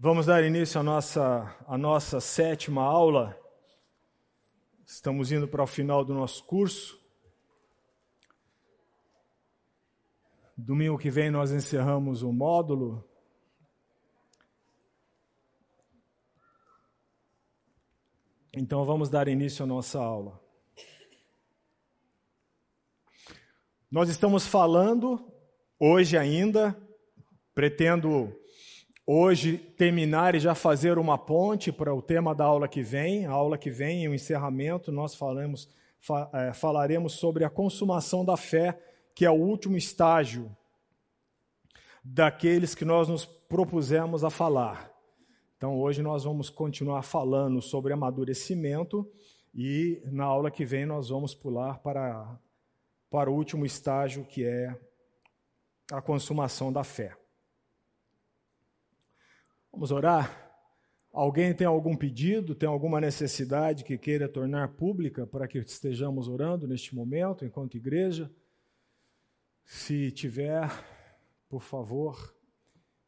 Vamos dar início à nossa, à nossa sétima aula. Estamos indo para o final do nosso curso. Domingo que vem nós encerramos o módulo. Então vamos dar início à nossa aula. Nós estamos falando hoje ainda, pretendo hoje terminar e já fazer uma ponte para o tema da aula que vem. A aula que vem, o encerramento, nós falamos, fa, é, falaremos sobre a consumação da fé, que é o último estágio daqueles que nós nos propusemos a falar. Então, hoje nós vamos continuar falando sobre amadurecimento e na aula que vem nós vamos pular para, para o último estágio, que é a consumação da fé. Vamos orar? Alguém tem algum pedido, tem alguma necessidade que queira tornar pública para que estejamos orando neste momento, enquanto igreja? Se tiver, por favor,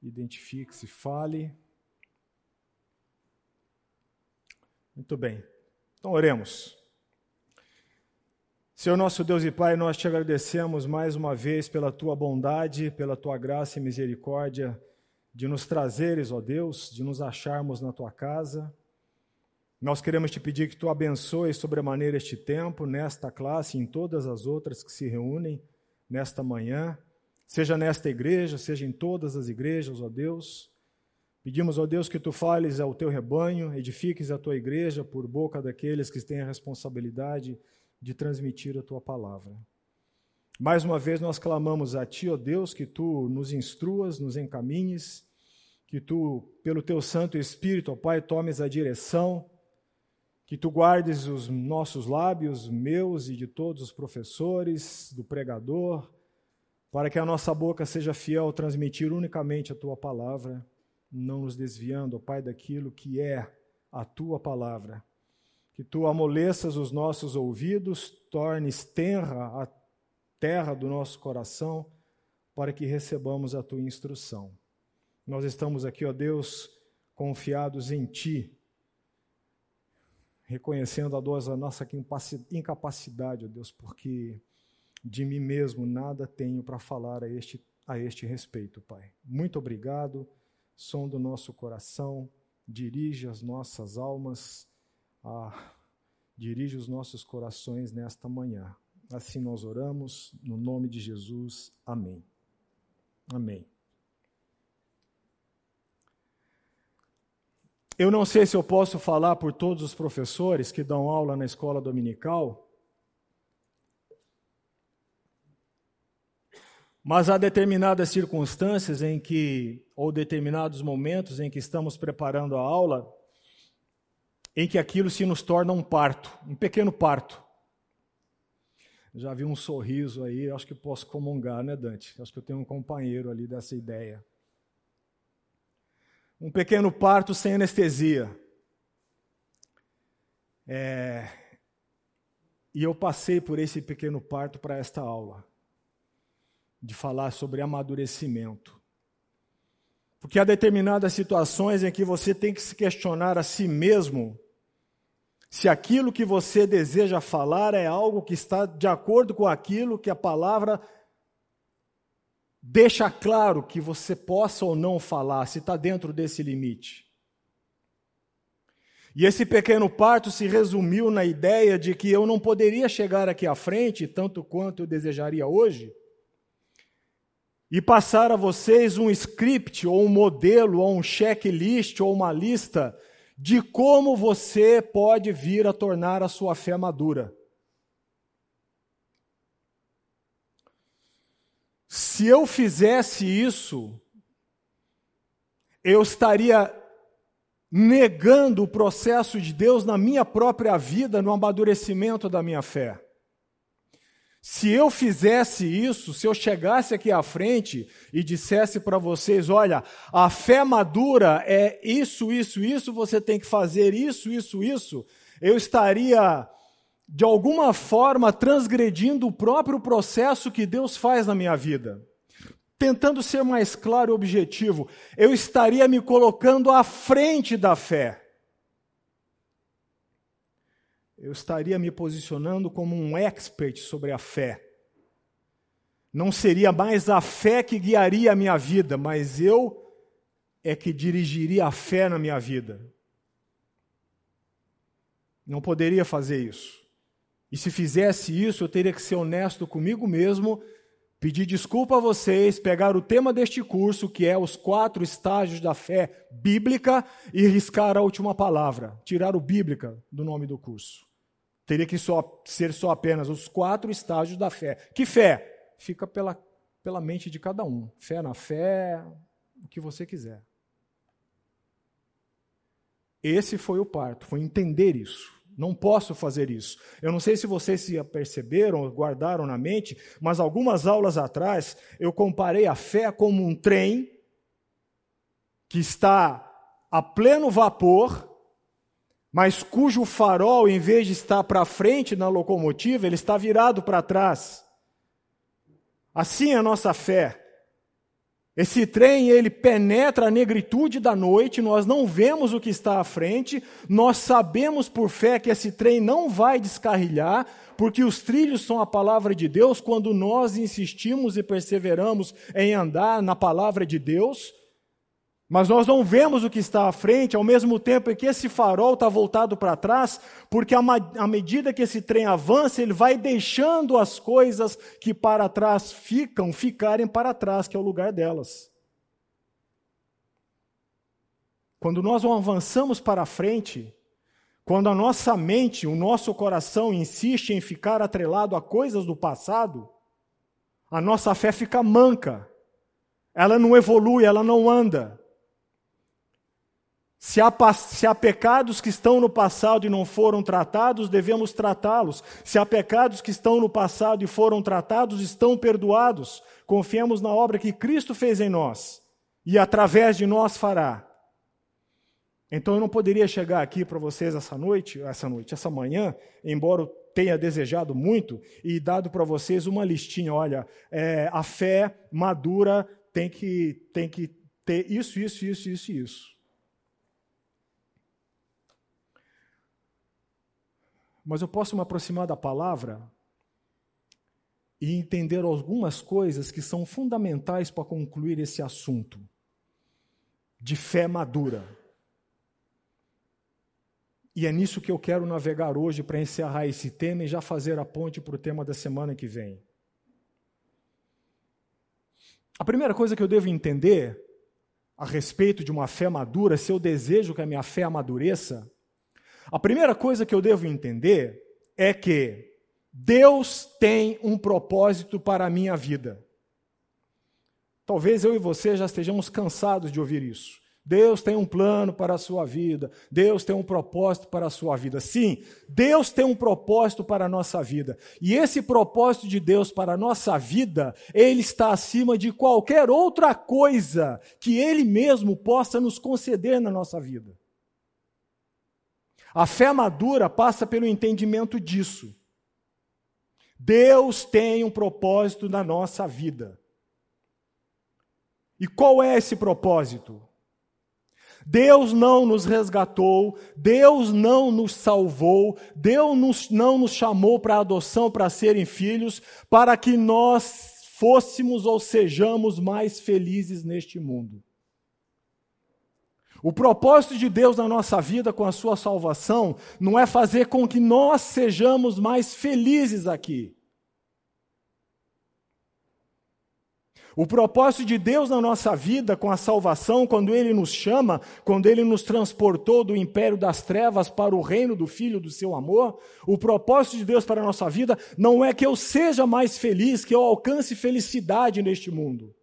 identifique-se, fale. Muito bem. Então, oremos. Senhor nosso Deus e Pai, nós te agradecemos mais uma vez pela tua bondade, pela tua graça e misericórdia de nos trazeres, ó Deus, de nos acharmos na tua casa. Nós queremos te pedir que tu abençoes sobremaneira este tempo, nesta classe e em todas as outras que se reúnem nesta manhã, seja nesta igreja, seja em todas as igrejas, ó Deus. Pedimos, ó Deus, que tu fales ao teu rebanho, edifiques a tua igreja por boca daqueles que têm a responsabilidade de transmitir a tua palavra. Mais uma vez nós clamamos a Ti, ó Deus, que Tu nos instruas, nos encaminhes, que Tu, pelo Teu Santo Espírito, ó Pai, tomes a direção, que Tu guardes os nossos lábios, meus e de todos os professores, do pregador, para que a nossa boca seja fiel ao transmitir unicamente a Tua palavra, não nos desviando, ó Pai, daquilo que é a Tua palavra. Que Tu amoleças os nossos ouvidos, tornes tenra a terra do nosso coração, para que recebamos a tua instrução. Nós estamos aqui, ó Deus, confiados em ti, reconhecendo a nossa incapacidade, ó Deus, porque de mim mesmo nada tenho para falar a este, a este respeito, Pai. Muito obrigado, som do nosso coração, dirige as nossas almas, a, dirige os nossos corações nesta manhã. Assim nós oramos, no nome de Jesus. Amém. Amém. Eu não sei se eu posso falar por todos os professores que dão aula na escola dominical, mas há determinadas circunstâncias em que, ou determinados momentos em que estamos preparando a aula, em que aquilo se nos torna um parto, um pequeno parto. Já vi um sorriso aí, acho que posso comungar, né, Dante? Acho que eu tenho um companheiro ali dessa ideia. Um pequeno parto sem anestesia. É... E eu passei por esse pequeno parto para esta aula, de falar sobre amadurecimento. Porque há determinadas situações em que você tem que se questionar a si mesmo se aquilo que você deseja falar é algo que está de acordo com aquilo que a palavra deixa claro que você possa ou não falar, se está dentro desse limite. E esse pequeno parto se resumiu na ideia de que eu não poderia chegar aqui à frente, tanto quanto eu desejaria hoje, e passar a vocês um script, ou um modelo, ou um checklist, ou uma lista de como você pode vir a tornar a sua fé madura. Se eu fizesse isso, eu estaria negando o processo de Deus na minha própria vida, no amadurecimento da minha fé. Se eu fizesse isso, se eu chegasse aqui à frente e dissesse para vocês: olha, a fé madura é isso, isso, isso, você tem que fazer isso, isso, isso, eu estaria, de alguma forma, transgredindo o próprio processo que Deus faz na minha vida. tentando ser mais claro e objetivo, eu estaria me colocando à frente da fé. Eu estaria me posicionando como um expert sobre a fé. Não seria mais a fé que guiaria a minha vida, mas eu é que dirigiria a fé na minha vida. Não poderia fazer isso. E se fizesse isso, eu teria que ser honesto comigo mesmo pedir desculpa a vocês, pegar o tema deste curso, que é os quatro estágios da fé bíblica, e riscar a última palavra, tirar o bíblica do nome do curso. Teria que só, ser só apenas os quatro estágios da fé. Que fé? Fica pela, pela mente de cada um. Fé na fé, o que você quiser. Esse foi o parto, foi entender isso. Não posso fazer isso. Eu não sei se vocês se aperceberam, guardaram na mente, mas algumas aulas atrás eu comparei a fé como um trem que está a pleno vapor, mas cujo farol, em vez de estar para frente na locomotiva, ele está virado para trás. Assim é a nossa fé. Esse trem, ele penetra a negritude da noite, nós não vemos o que está à frente, nós sabemos por fé que esse trem não vai descarrilhar, porque os trilhos são a palavra de Deus, quando nós insistimos e perseveramos em andar na palavra de Deus, mas nós não vemos o que está à frente, ao mesmo tempo que esse farol está voltado para trás, porque à medida que esse trem avança, ele vai deixando as coisas que para trás ficam, ficarem para trás, que é o lugar delas. Quando nós avançamos para frente, quando a nossa mente, o nosso coração insiste em ficar atrelado a coisas do passado, a nossa fé fica manca, ela não evolui, ela não anda. Se há, se há, pecados que estão no passado e não foram tratados, devemos tratá-los. Se há pecados que estão no passado e foram tratados, estão perdoados. Confiemos na obra que Cristo fez em nós e através de nós fará. Então eu não poderia chegar aqui para vocês essa noite, essa noite, essa manhã, embora eu tenha desejado muito e dado para vocês uma listinha. Olha, é, a fé madura tem que, tem que ter isso, isso, isso, isso, isso. Mas eu posso me aproximar da palavra e entender algumas coisas que são fundamentais para concluir esse assunto de fé madura. E é nisso que eu quero navegar hoje para encerrar esse tema e já fazer a ponte para o tema da semana que vem. A primeira coisa que eu devo entender a respeito de uma fé madura, se eu desejo que a minha fé amadureça, a primeira coisa que eu devo entender é que Deus tem um propósito para a minha vida. Talvez eu e você já estejamos cansados de ouvir isso. Deus tem um plano para a sua vida. Deus tem um propósito para a sua vida. Sim, Deus tem um propósito para a nossa vida. E esse propósito de Deus para a nossa vida, ele está acima de qualquer outra coisa que ele mesmo possa nos conceder na nossa vida. A fé madura passa pelo entendimento disso. Deus tem um propósito na nossa vida. E qual é esse propósito? Deus não nos resgatou, Deus não nos salvou, Deus não nos chamou para adoção para serem filhos, para que nós fôssemos ou sejamos mais felizes neste mundo. O propósito de Deus na nossa vida com a sua salvação não é fazer com que nós sejamos mais felizes aqui. O propósito de Deus na nossa vida com a salvação, quando Ele nos chama, quando Ele nos transportou do império das trevas para o reino do Filho do seu amor, o propósito de Deus para a nossa vida não é que eu seja mais feliz, que eu alcance felicidade neste mundo.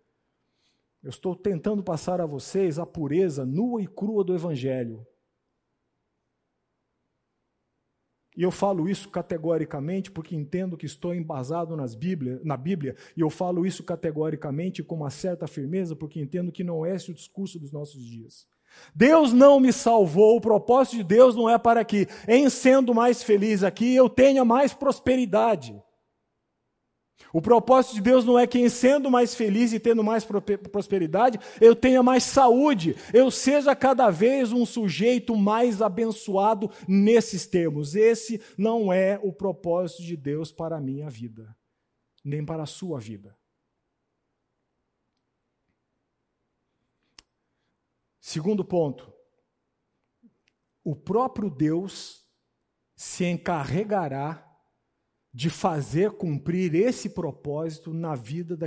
Eu estou tentando passar a vocês a pureza nua e crua do Evangelho. E eu falo isso categoricamente porque entendo que estou embasado nas Bíblia, na Bíblia, e eu falo isso categoricamente com uma certa firmeza porque entendo que não é esse o discurso dos nossos dias. Deus não me salvou, o propósito de Deus não é para que, em sendo mais feliz aqui, eu tenha mais prosperidade. O propósito de Deus não é que, sendo mais feliz e tendo mais prosperidade, eu tenha mais saúde, eu seja cada vez um sujeito mais abençoado nesses termos. Esse não é o propósito de Deus para a minha vida, nem para a sua vida. Segundo ponto, o próprio Deus se encarregará de fazer cumprir esse propósito na vida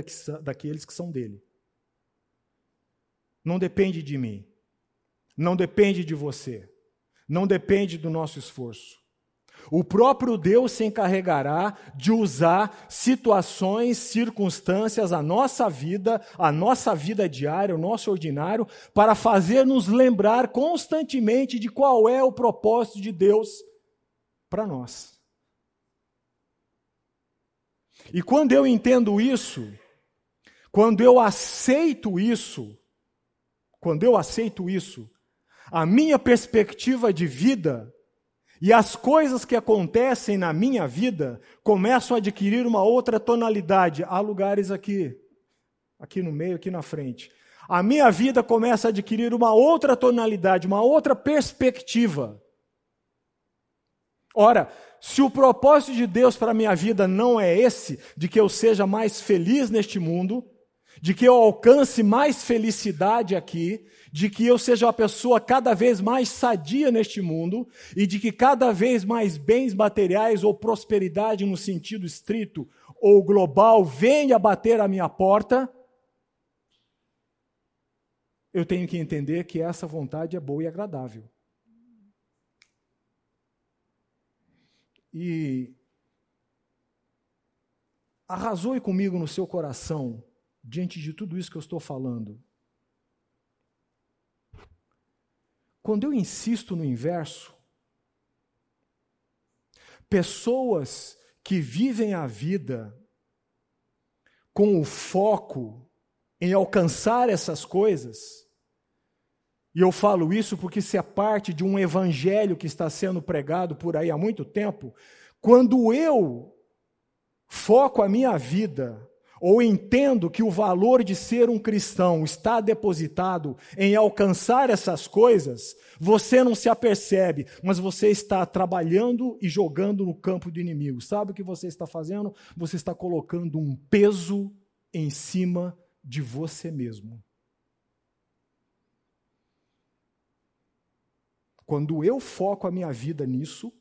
daqueles que são dele. Não depende de mim, não depende de você, não depende do nosso esforço. O próprio Deus se encarregará de usar situações, circunstâncias, a nossa vida, a nossa vida diária, o nosso ordinário, para fazer nos lembrar constantemente de qual é o propósito de Deus para nós. E quando eu entendo isso, quando eu aceito isso, quando eu aceito isso, a minha perspectiva de vida e as coisas que acontecem na minha vida começam a adquirir uma outra tonalidade. Há lugares aqui, aqui no meio, aqui na frente. A minha vida começa a adquirir uma outra tonalidade, uma outra perspectiva. Ora, se o propósito de Deus para a minha vida não é esse, de que eu seja mais feliz neste mundo, de que eu alcance mais felicidade aqui, de que eu seja uma pessoa cada vez mais sadia neste mundo e de que cada vez mais bens materiais ou prosperidade no sentido estrito ou global venha bater à minha porta, eu tenho que entender que essa vontade é boa e agradável. E arrasoe comigo no seu coração diante de tudo isso que eu estou falando. Quando eu insisto no inverso, pessoas que vivem a vida com o foco em alcançar essas coisas, e eu falo isso porque isso é parte de um evangelho que está sendo pregado por aí há muito tempo. Quando eu foco a minha vida, ou entendo que o valor de ser um cristão está depositado em alcançar essas coisas, você não se apercebe, mas você está trabalhando e jogando no campo do inimigo. Sabe o que você está fazendo? Você está colocando um peso em cima de você mesmo. Quando eu foco a minha vida nisso,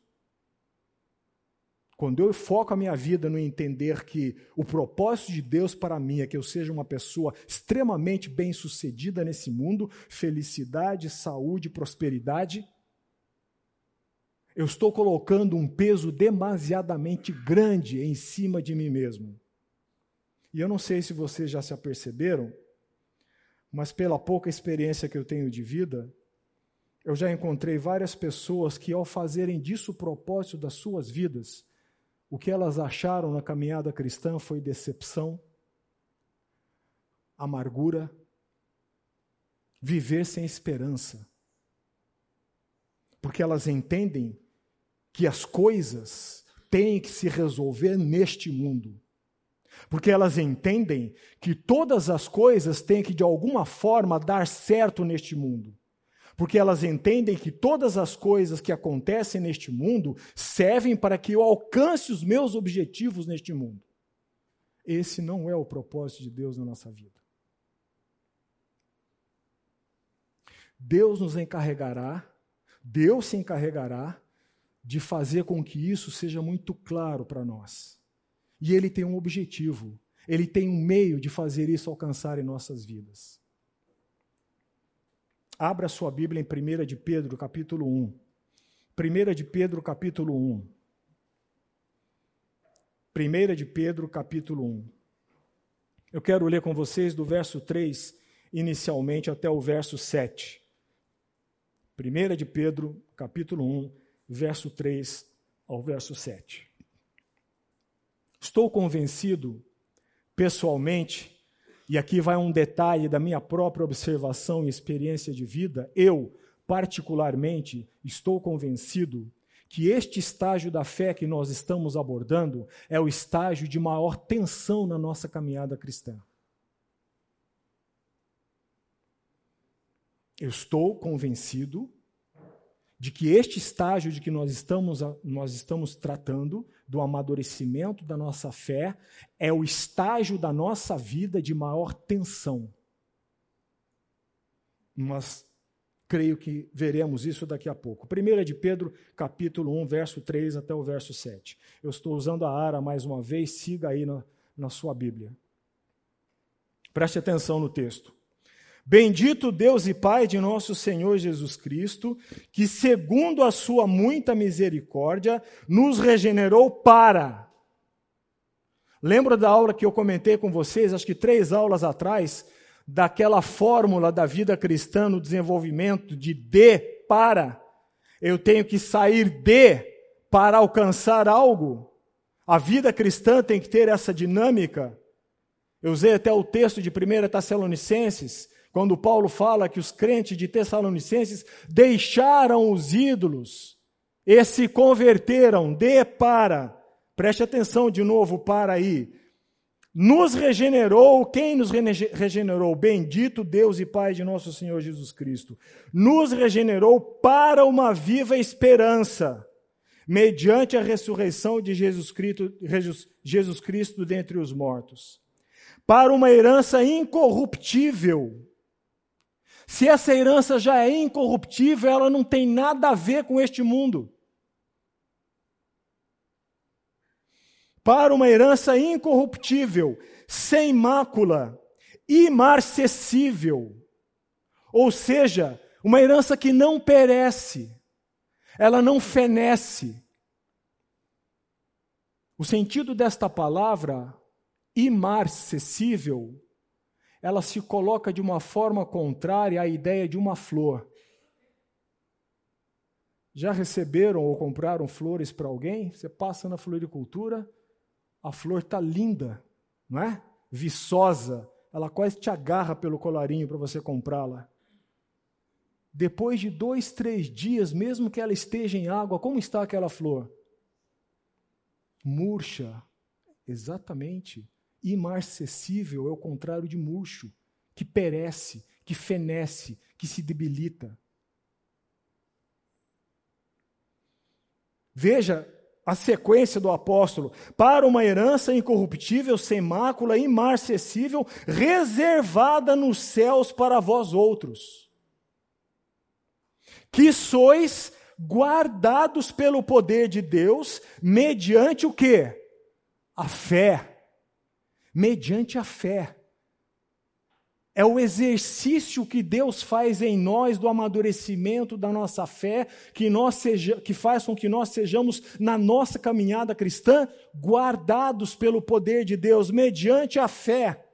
quando eu foco a minha vida no entender que o propósito de Deus para mim é que eu seja uma pessoa extremamente bem-sucedida nesse mundo, felicidade, saúde, prosperidade, eu estou colocando um peso demasiadamente grande em cima de mim mesmo. E eu não sei se vocês já se aperceberam, mas pela pouca experiência que eu tenho de vida, eu já encontrei várias pessoas que, ao fazerem disso o propósito das suas vidas, o que elas acharam na caminhada cristã foi decepção, amargura, viver sem esperança. Porque elas entendem que as coisas têm que se resolver neste mundo. Porque elas entendem que todas as coisas têm que, de alguma forma, dar certo neste mundo porque elas entendem que todas as coisas que acontecem neste mundo servem para que eu alcance os meus objetivos neste mundo. Esse não é o propósito de Deus na nossa vida. Deus nos encarregará, Deus se encarregará de fazer com que isso seja muito claro para nós. E Ele tem um objetivo, Ele tem um meio de fazer isso alcançar em nossas vidas. Abra sua Bíblia em 1 de Pedro, capítulo 1. 1 de Pedro, capítulo 1. 1 de Pedro, capítulo 1. Eu quero ler com vocês do verso 3 inicialmente até o verso 7. 1 de Pedro, capítulo 1, verso 3 ao verso 7. Estou convencido, pessoalmente, e aqui vai um detalhe da minha própria observação e experiência de vida. Eu, particularmente, estou convencido que este estágio da fé que nós estamos abordando é o estágio de maior tensão na nossa caminhada cristã. Eu estou convencido de que este estágio de que nós estamos, nós estamos tratando, do amadurecimento da nossa fé, é o estágio da nossa vida de maior tensão. Mas creio que veremos isso daqui a pouco. 1 de Pedro, capítulo 1, verso 3 até o verso 7. Eu estou usando a ara mais uma vez, siga aí na, na sua Bíblia. Preste atenção no texto. Bendito Deus e Pai de nosso Senhor Jesus Cristo, que, segundo a sua muita misericórdia, nos regenerou para. Lembra da aula que eu comentei com vocês, acho que três aulas atrás, daquela fórmula da vida cristã no desenvolvimento de de para. Eu tenho que sair de para alcançar algo. A vida cristã tem que ter essa dinâmica. Eu usei até o texto de 1 Tessalonicenses, quando Paulo fala que os crentes de Tessalonicenses deixaram os ídolos e se converteram de para. Preste atenção de novo para aí. Nos regenerou, quem nos regenerou? Bendito Deus e Pai de nosso Senhor Jesus Cristo. Nos regenerou para uma viva esperança, mediante a ressurreição de Jesus Cristo, Jesus Cristo dentre os mortos, para uma herança incorruptível. Se essa herança já é incorruptível, ela não tem nada a ver com este mundo. para uma herança incorruptível, sem mácula, imarcessível. Ou seja, uma herança que não perece, ela não fenece. O sentido desta palavra, imarcessível, ela se coloca de uma forma contrária à ideia de uma flor. Já receberam ou compraram flores para alguém? Você passa na floricultura, a flor está linda, não é? Viçosa, ela quase te agarra pelo colarinho para você comprá-la. Depois de dois, três dias, mesmo que ela esteja em água, como está aquela flor? Murcha, exatamente. Imarcessível é o contrário de murcho, que perece, que fenece, que se debilita. Veja, a sequência do apóstolo, para uma herança incorruptível, sem mácula, imarcessível, reservada nos céus para vós outros, que sois guardados pelo poder de Deus, mediante o que? A fé. Mediante a fé. É o exercício que Deus faz em nós do amadurecimento da nossa fé, que, nós seja, que faz com que nós sejamos, na nossa caminhada cristã, guardados pelo poder de Deus, mediante a fé,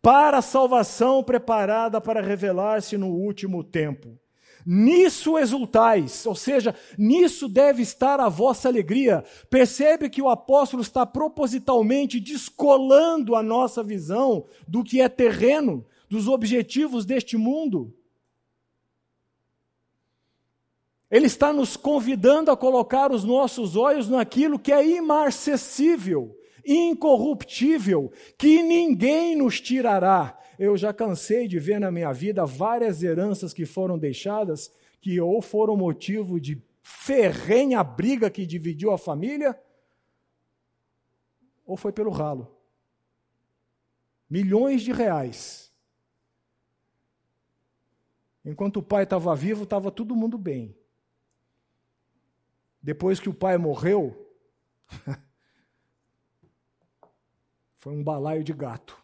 para a salvação preparada para revelar-se no último tempo. Nisso exultais, ou seja, nisso deve estar a vossa alegria. Percebe que o apóstolo está propositalmente descolando a nossa visão do que é terreno dos objetivos deste mundo. Ele está nos convidando a colocar os nossos olhos naquilo que é imarcessível, incorruptível, que ninguém nos tirará. Eu já cansei de ver na minha vida várias heranças que foram deixadas, que ou foram motivo de ferrenha briga que dividiu a família, ou foi pelo ralo. Milhões de reais Enquanto o pai estava vivo, estava todo mundo bem. Depois que o pai morreu, foi um balaio de gato.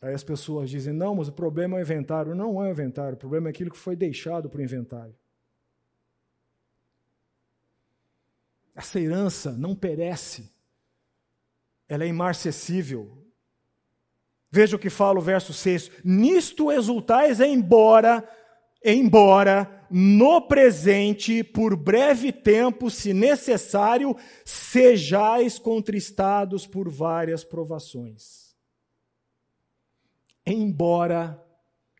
Aí as pessoas dizem: não, mas o problema é o inventário. Não é o inventário, o problema é aquilo que foi deixado para o inventário. Essa herança não perece, ela é imarcessível, Veja o que fala o verso 6. Nisto exultais, embora, embora no presente, por breve tempo, se necessário, sejais contristados por várias provações. Embora,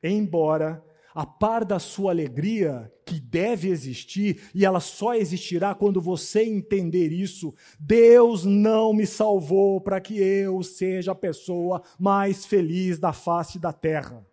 embora, a par da sua alegria, que deve existir e ela só existirá quando você entender isso. Deus não me salvou para que eu seja a pessoa mais feliz da face da terra.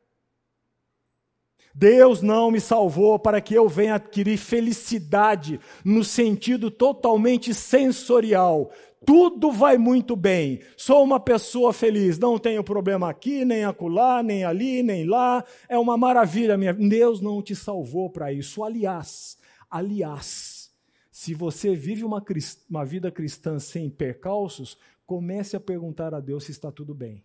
Deus não me salvou para que eu venha adquirir felicidade no sentido totalmente sensorial. Tudo vai muito bem, sou uma pessoa feliz, não tenho problema aqui, nem acolá, nem ali, nem lá, é uma maravilha. Minha... Deus não te salvou para isso. Aliás, aliás, se você vive uma, uma vida cristã sem percalços, comece a perguntar a Deus se está tudo bem.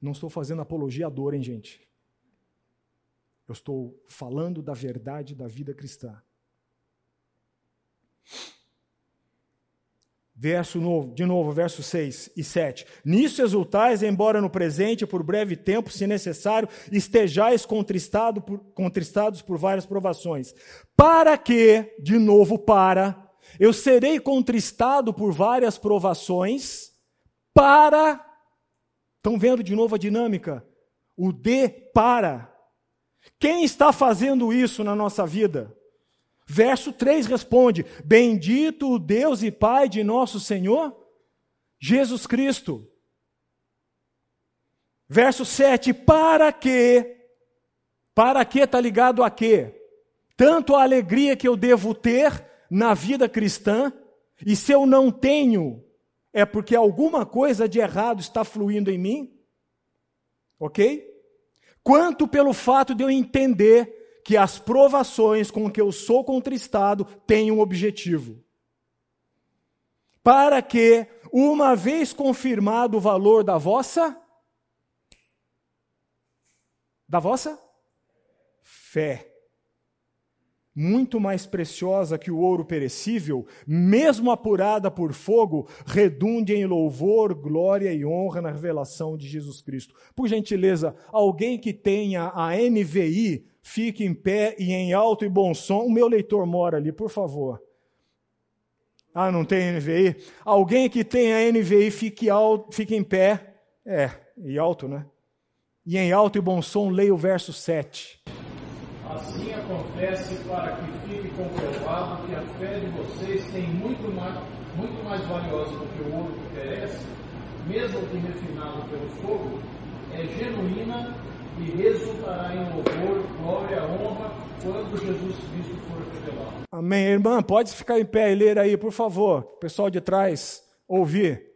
Não estou fazendo apologia à dor, hein, gente? Eu estou falando da verdade da vida cristã. Verso novo, de novo, verso 6 e 7. Nisso exultais, embora no presente, por breve tempo, se necessário, estejais contristado por, contristados por várias provações. Para que, de novo, para, eu serei contristado por várias provações, para Estão vendo de novo a dinâmica? O de para. Quem está fazendo isso na nossa vida? Verso 3 responde: Bendito o Deus e Pai de nosso Senhor Jesus Cristo. Verso 7: Para que? Para que está ligado a quê? Tanto a alegria que eu devo ter na vida cristã, e se eu não tenho, é porque alguma coisa de errado está fluindo em mim, ok? Quanto pelo fato de eu entender que as provações com que eu sou contristado têm um objetivo. Para que, uma vez confirmado o valor da vossa, da vossa fé, muito mais preciosa que o ouro perecível, mesmo apurada por fogo, redunde em louvor, glória e honra na revelação de Jesus Cristo. Por gentileza, alguém que tenha a NVI, fique em pé e em alto e bom som. O meu leitor mora ali, por favor. Ah, não tem NVI? Alguém que tenha NVI, fique, alto, fique em pé. É, e alto, né? E em alto e bom som, leia o verso 7. Assim acontece para que fique comprovado que a fé de vocês tem muito mais, muito mais valiosa do que o ouro que perece, mesmo que refinado pelo fogo, é genuína e resultará em louvor, glória, honra, quando Jesus Cristo for revelado. Amém. Irmã, pode ficar em pé e ler aí, por favor. Pessoal de trás, ouvir.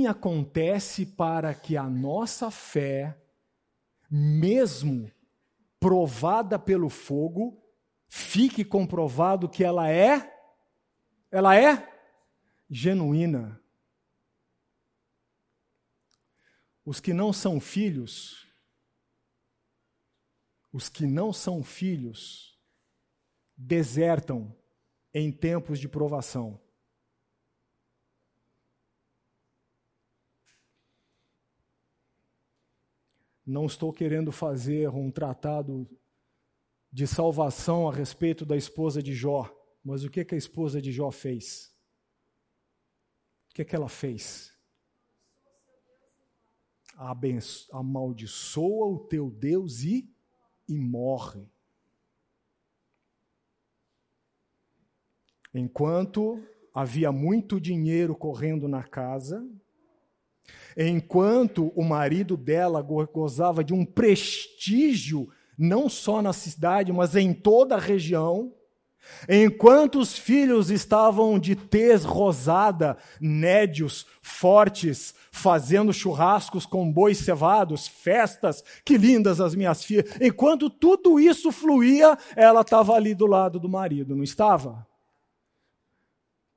Assim acontece para que a nossa fé, mesmo provada pelo fogo, fique comprovado que ela é ela é genuína. Os que não são filhos, os que não são filhos, desertam em tempos de provação. Não estou querendo fazer um tratado de salvação a respeito da esposa de Jó, mas o que, que a esposa de Jó fez? O que, que ela fez? Abenço, amaldiçoa o teu Deus e, e morre. Enquanto havia muito dinheiro correndo na casa, Enquanto o marido dela gozava de um prestígio, não só na cidade, mas em toda a região, enquanto os filhos estavam de tez rosada, nédios, fortes, fazendo churrascos com bois cevados, festas, que lindas as minhas filhas, enquanto tudo isso fluía, ela estava ali do lado do marido, não estava?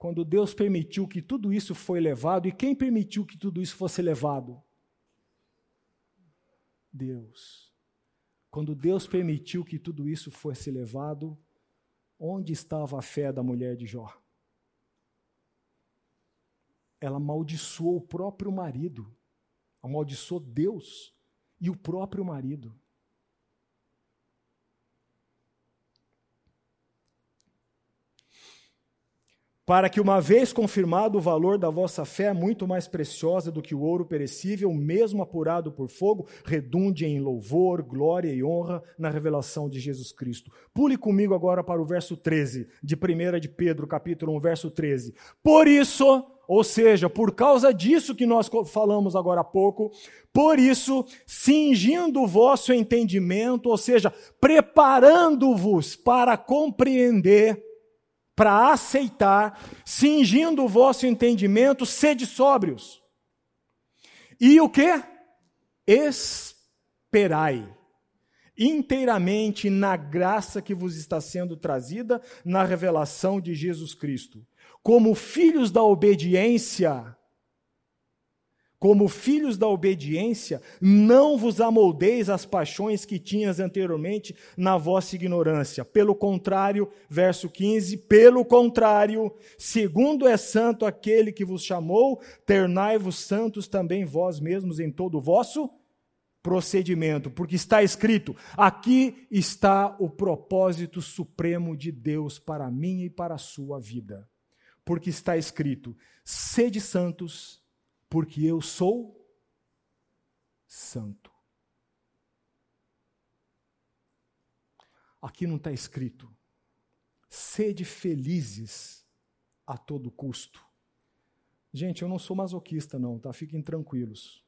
Quando Deus permitiu que tudo isso foi levado, e quem permitiu que tudo isso fosse levado? Deus. Quando Deus permitiu que tudo isso fosse levado, Onde estava a fé da mulher de Jó? Ela amaldiçoou o próprio marido, amaldiçoou Deus e o próprio marido. Para que, uma vez confirmado o valor da vossa fé, muito mais preciosa do que o ouro perecível, mesmo apurado por fogo, redunde em louvor, glória e honra na revelação de Jesus Cristo. Pule comigo agora para o verso 13, de 1 de Pedro, capítulo 1, verso 13. Por isso, ou seja, por causa disso que nós falamos agora há pouco, por isso, cingindo o vosso entendimento, ou seja, preparando-vos para compreender para aceitar, cingindo o vosso entendimento, sede sóbrios. E o que? Esperai inteiramente na graça que vos está sendo trazida na revelação de Jesus Cristo. Como filhos da obediência, como filhos da obediência, não vos amoldeis às paixões que tinhas anteriormente na vossa ignorância. Pelo contrário, verso 15, pelo contrário, segundo é santo aquele que vos chamou, tornai-vos santos também vós mesmos em todo o vosso procedimento, porque está escrito: aqui está o propósito supremo de Deus para mim e para a sua vida. Porque está escrito: sede santos porque eu sou santo. Aqui não está escrito, sede felizes a todo custo. Gente, eu não sou masoquista, não, tá? Fiquem tranquilos.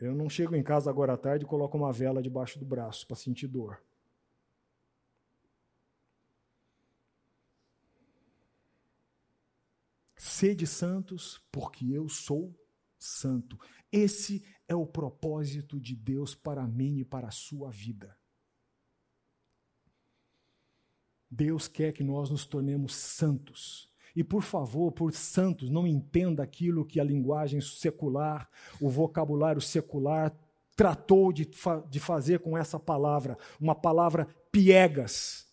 Eu não chego em casa agora à tarde e coloco uma vela debaixo do braço para sentir dor. Sede santos, porque eu sou santo. Esse é o propósito de Deus para mim e para a sua vida. Deus quer que nós nos tornemos santos. E por favor, por santos, não entenda aquilo que a linguagem secular, o vocabulário secular tratou de, fa de fazer com essa palavra, uma palavra piegas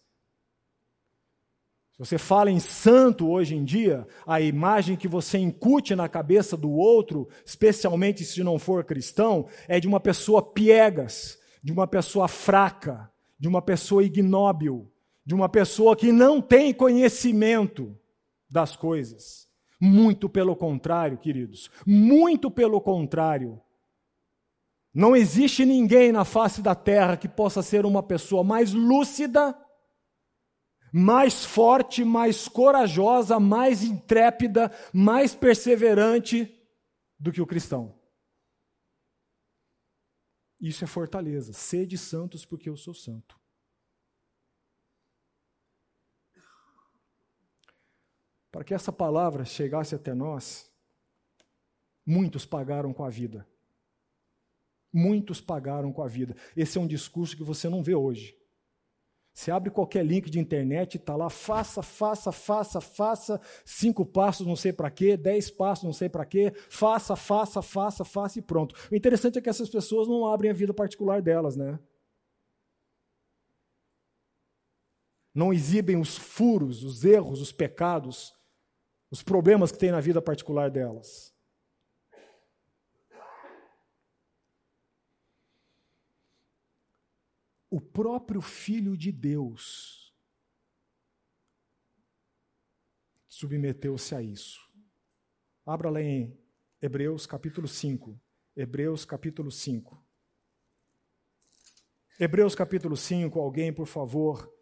você fala em santo hoje em dia, a imagem que você incute na cabeça do outro, especialmente se não for cristão, é de uma pessoa piegas, de uma pessoa fraca, de uma pessoa ignóbil, de uma pessoa que não tem conhecimento das coisas. Muito pelo contrário, queridos, muito pelo contrário. Não existe ninguém na face da terra que possa ser uma pessoa mais lúcida mais forte, mais corajosa, mais intrépida, mais perseverante do que o cristão. Isso é fortaleza. Sede santos, porque eu sou santo. Para que essa palavra chegasse até nós, muitos pagaram com a vida. Muitos pagaram com a vida. Esse é um discurso que você não vê hoje. Você abre qualquer link de internet, está lá, faça, faça, faça, faça, cinco passos, não sei para quê, dez passos, não sei para quê, faça, faça, faça, faça e pronto. O interessante é que essas pessoas não abrem a vida particular delas, né? Não exibem os furos, os erros, os pecados, os problemas que tem na vida particular delas. O próprio Filho de Deus submeteu-se a isso. Abra lá em Hebreus capítulo 5. Hebreus capítulo 5. Hebreus capítulo 5, alguém, por favor,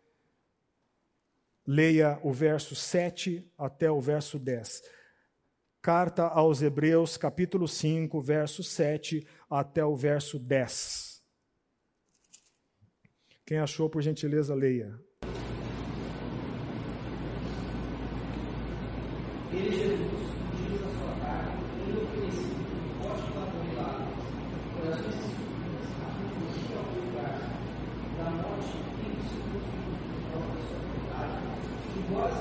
leia o verso 7 até o verso 10. Carta aos Hebreus, capítulo 5, verso 7 até o verso 10. Quem achou, por gentileza, leia. Ele, Jesus, diz a sua carne, ele oferecido, poste para corações escuras, a fim ao lugar da morte e do seu da sua vontade, e vós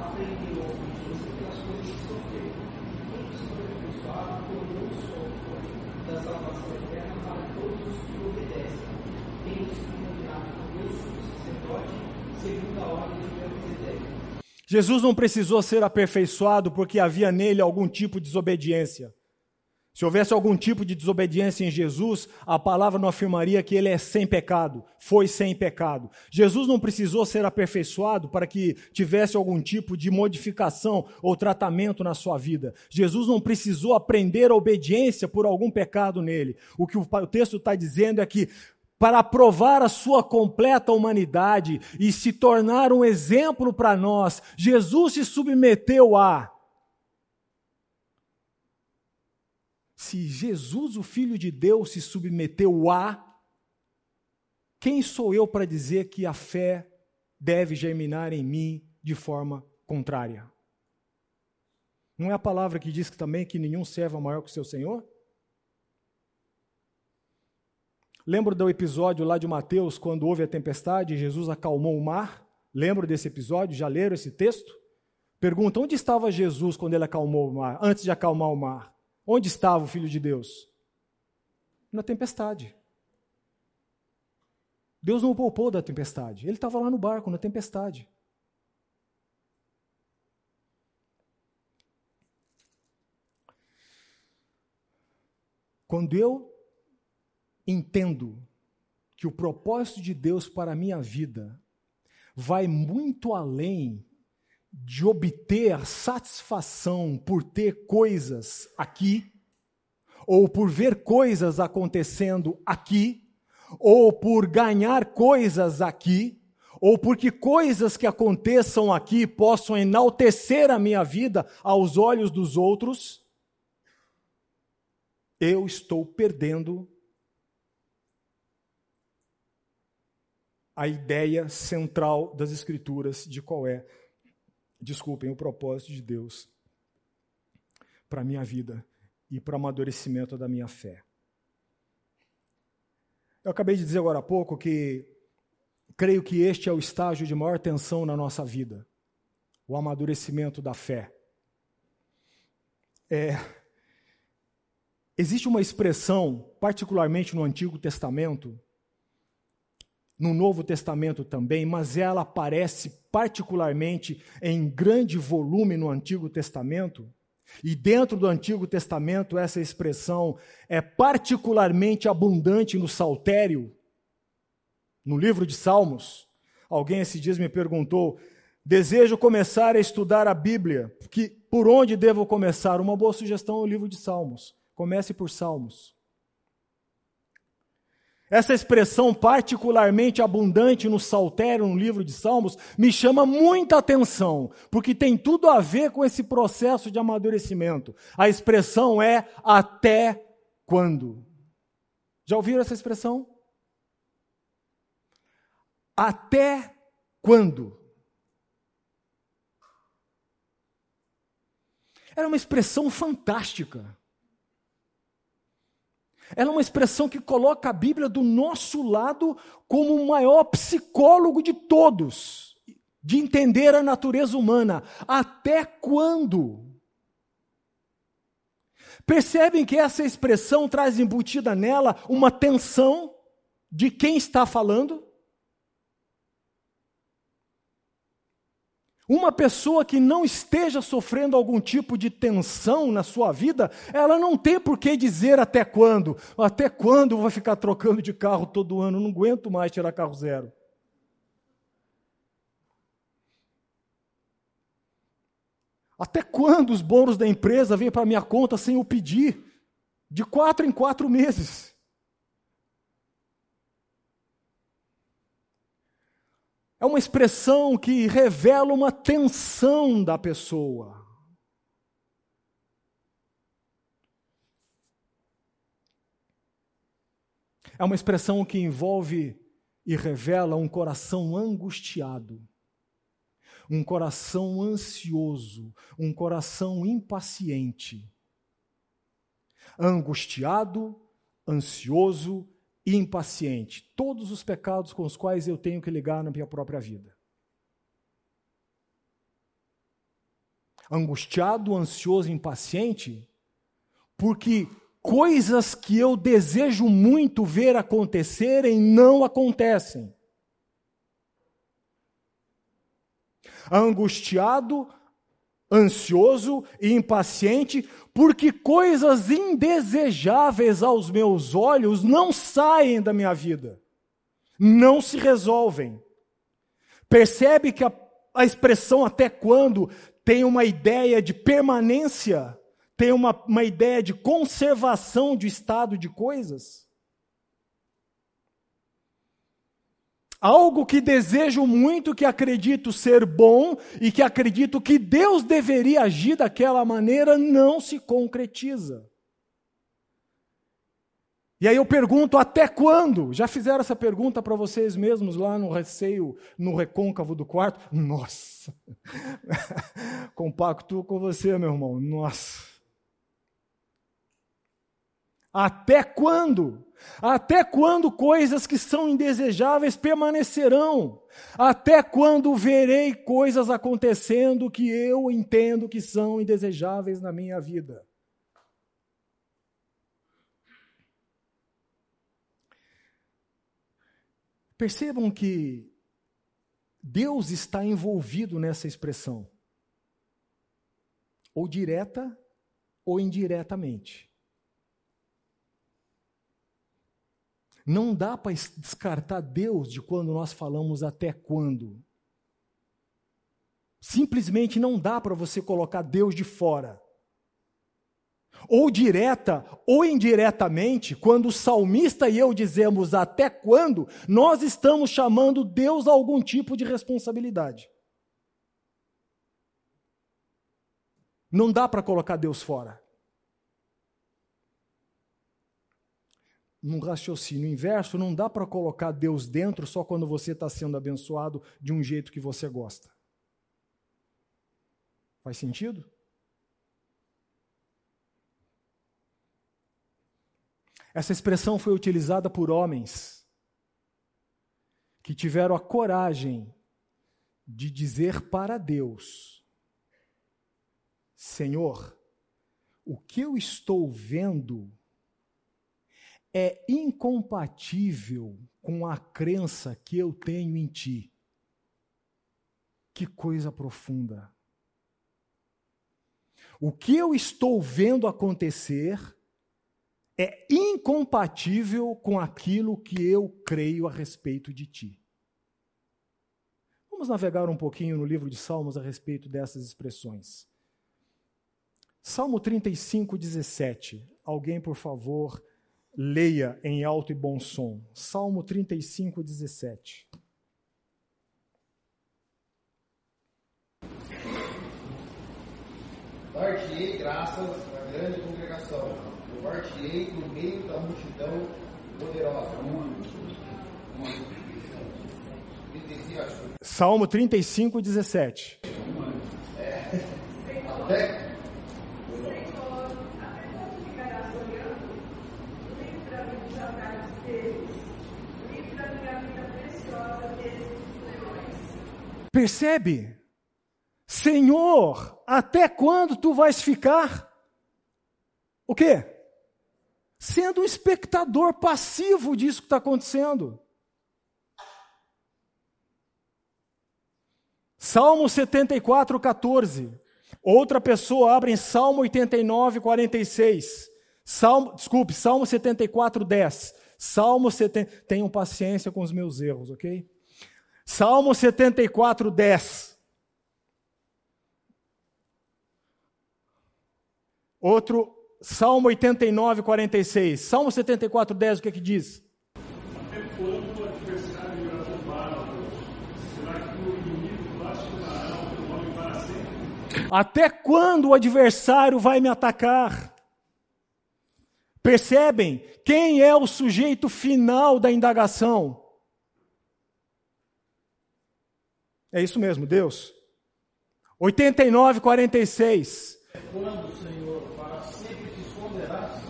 aprendeu a obediência pelas coisas que sofreu, quem que foi abençoado por um só da salvação eterna para todos os que obedecem tem nos combinado com Deus, sacerdote, segundo a ordem de Melquisedeque. Jesus não precisou ser aperfeiçoado porque havia nele algum tipo de desobediência. Se houvesse algum tipo de desobediência em Jesus, a palavra não afirmaria que ele é sem pecado, foi sem pecado. Jesus não precisou ser aperfeiçoado para que tivesse algum tipo de modificação ou tratamento na sua vida. Jesus não precisou aprender a obediência por algum pecado nele. O que o texto está dizendo é que para provar a sua completa humanidade e se tornar um exemplo para nós, Jesus se submeteu a Se Jesus, o Filho de Deus, se submeteu a, quem sou eu para dizer que a fé deve germinar em mim de forma contrária? Não é a palavra que diz que também que nenhum servo é maior que o seu Senhor? Lembro do episódio lá de Mateus, quando houve a tempestade e Jesus acalmou o mar? Lembro desse episódio? Já leram esse texto? Pergunta: onde estava Jesus quando ele acalmou o mar, antes de acalmar o mar? Onde estava o Filho de Deus? Na tempestade. Deus não o poupou da tempestade. Ele estava lá no barco, na tempestade. Quando eu entendo que o propósito de Deus para a minha vida vai muito além de obter satisfação por ter coisas aqui, ou por ver coisas acontecendo aqui, ou por ganhar coisas aqui, ou porque coisas que aconteçam aqui possam enaltecer a minha vida aos olhos dos outros, eu estou perdendo a ideia central das Escrituras de qual é desculpem, o propósito de Deus para a minha vida e para o amadurecimento da minha fé. Eu acabei de dizer agora há pouco que creio que este é o estágio de maior tensão na nossa vida, o amadurecimento da fé. É, existe uma expressão, particularmente no Antigo Testamento, no Novo Testamento também, mas ela aparece particularmente em grande volume no Antigo Testamento. E dentro do Antigo Testamento, essa expressão é particularmente abundante no Saltério, no livro de Salmos. Alguém esses dias me perguntou: desejo começar a estudar a Bíblia, que, por onde devo começar? Uma boa sugestão é o livro de Salmos. Comece por Salmos. Essa expressão particularmente abundante no Saltério, no livro de Salmos, me chama muita atenção, porque tem tudo a ver com esse processo de amadurecimento. A expressão é até quando? Já ouviram essa expressão? Até quando? Era uma expressão fantástica. Ela é uma expressão que coloca a Bíblia do nosso lado como o maior psicólogo de todos, de entender a natureza humana. Até quando? Percebem que essa expressão traz embutida nela uma tensão de quem está falando? Uma pessoa que não esteja sofrendo algum tipo de tensão na sua vida, ela não tem por que dizer até quando. Até quando vai ficar trocando de carro todo ano? Não aguento mais tirar carro zero. Até quando os bônus da empresa vêm para minha conta sem eu pedir? De quatro em quatro meses. É uma expressão que revela uma tensão da pessoa. É uma expressão que envolve e revela um coração angustiado, um coração ansioso, um coração impaciente. Angustiado, ansioso e impaciente. Todos os pecados com os quais eu tenho que ligar na minha própria vida. Angustiado, ansioso impaciente, porque coisas que eu desejo muito ver acontecerem não acontecem. angustiado, ansioso e impaciente, porque coisas indesejáveis aos meus olhos não saem da minha vida, não se resolvem. Percebe que a, a expressão até quando tem uma ideia de permanência, tem uma, uma ideia de conservação de estado de coisas? Algo que desejo muito, que acredito ser bom e que acredito que Deus deveria agir daquela maneira, não se concretiza. E aí eu pergunto, até quando? Já fizeram essa pergunta para vocês mesmos lá no receio, no recôncavo do quarto? Nossa! Compacto com você, meu irmão. Nossa! Até quando? Até quando coisas que são indesejáveis permanecerão? Até quando verei coisas acontecendo que eu entendo que são indesejáveis na minha vida? Percebam que Deus está envolvido nessa expressão, ou direta ou indiretamente. Não dá para descartar Deus de quando nós falamos até quando. Simplesmente não dá para você colocar Deus de fora. Ou direta ou indiretamente, quando o salmista e eu dizemos até quando, nós estamos chamando Deus a algum tipo de responsabilidade. Não dá para colocar Deus fora. Num raciocínio inverso, não dá para colocar Deus dentro só quando você está sendo abençoado de um jeito que você gosta. Faz sentido? Essa expressão foi utilizada por homens que tiveram a coragem de dizer para Deus: Senhor, o que eu estou vendo é incompatível com a crença que eu tenho em ti. Que coisa profunda. O que eu estou vendo acontecer é incompatível com aquilo que eu creio a respeito de ti. Vamos navegar um pouquinho no livro de Salmos a respeito dessas expressões. Salmo 35, 17. Alguém, por favor, Leia em alto e bom som. Salmo 35, 17. Dar-te-ei graças à grande congregação. No meio da multidão poderosa. Salmo 35, 17. É. Até Percebe? Senhor, até quando tu vais ficar? O quê? Sendo um espectador passivo disso que está acontecendo. Salmo 74, 14. Outra pessoa abre em Salmo 89, 46. Salmo, desculpe, Salmo 74, 10. Salmo 70. Tenham paciência com os meus erros, ok? Salmo 74, 10. Outro, Salmo 89, 46. Salmo 74, 10, o que é que diz? Até quando o adversário vai me atacar? Percebem? Quem é o sujeito final da indagação? É isso mesmo, Deus. 89, 46. Quando, Senhor, para sempre te esconderás?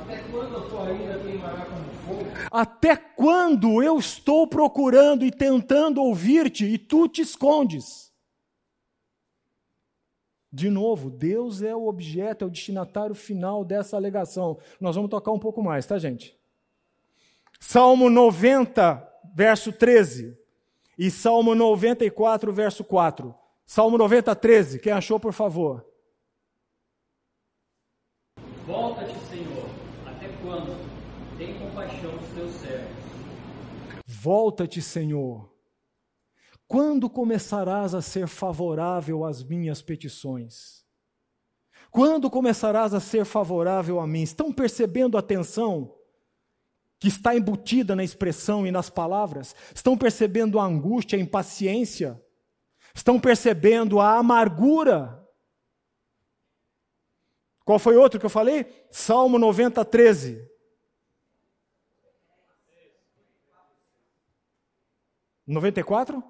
Até quando a tua ira queimará como fogo? Até quando eu estou procurando e tentando ouvir-te e tu te escondes? De novo, Deus é o objeto, é o destinatário final dessa alegação. Nós vamos tocar um pouco mais, tá, gente? Salmo 90, verso 13. E Salmo 94, verso 4. Salmo 90, 13. Quem achou, por favor? Volta-te, Senhor, até quando? Tem compaixão dos teus servos. Volta-te, Senhor. Quando começarás a ser favorável às minhas petições? Quando começarás a ser favorável a mim? Estão percebendo a tensão que está embutida na expressão e nas palavras? Estão percebendo a angústia, a impaciência? Estão percebendo a amargura? Qual foi outro que eu falei? Salmo 90, 13. Noventa e quatro?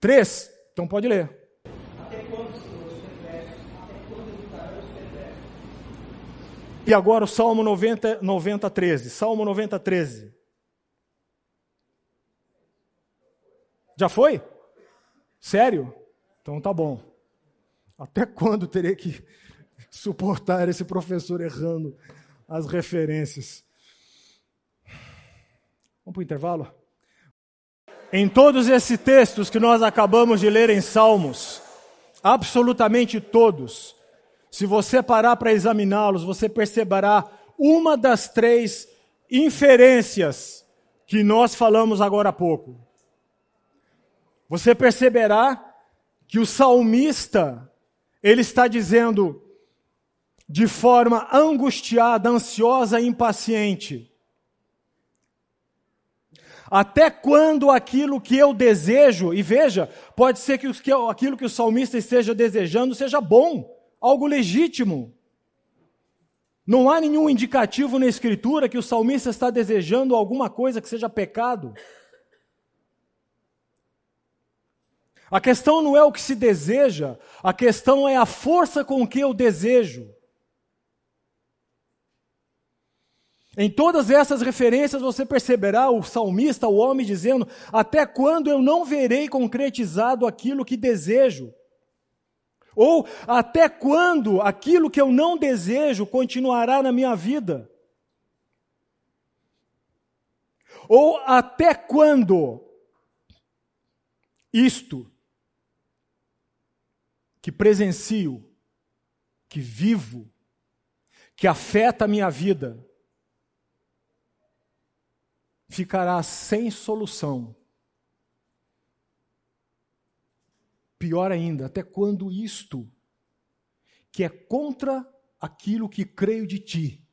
Três. Então pode ler. Até quando, Senhor, os perversos? Até quando evitarão os perversos? E agora o Salmo 90, 90 13. Salmo 90, 13. Já foi? Sério? Então tá bom. Até quando terei que suportar esse professor errando as referências? Vamos para o intervalo? Em todos esses textos que nós acabamos de ler em Salmos, absolutamente todos, se você parar para examiná-los, você perceberá uma das três inferências que nós falamos agora há pouco. Você perceberá que o salmista, ele está dizendo de forma angustiada, ansiosa e impaciente: até quando aquilo que eu desejo, e veja, pode ser que aquilo que o salmista esteja desejando seja bom, algo legítimo. Não há nenhum indicativo na Escritura que o salmista está desejando alguma coisa que seja pecado. A questão não é o que se deseja, a questão é a força com que eu desejo. Em todas essas referências você perceberá o salmista, o homem, dizendo: Até quando eu não verei concretizado aquilo que desejo? Ou até quando aquilo que eu não desejo continuará na minha vida? Ou até quando isto que presencio, que vivo, que afeta a minha vida, ficará sem solução. Pior ainda, até quando isto, que é contra aquilo que creio de ti,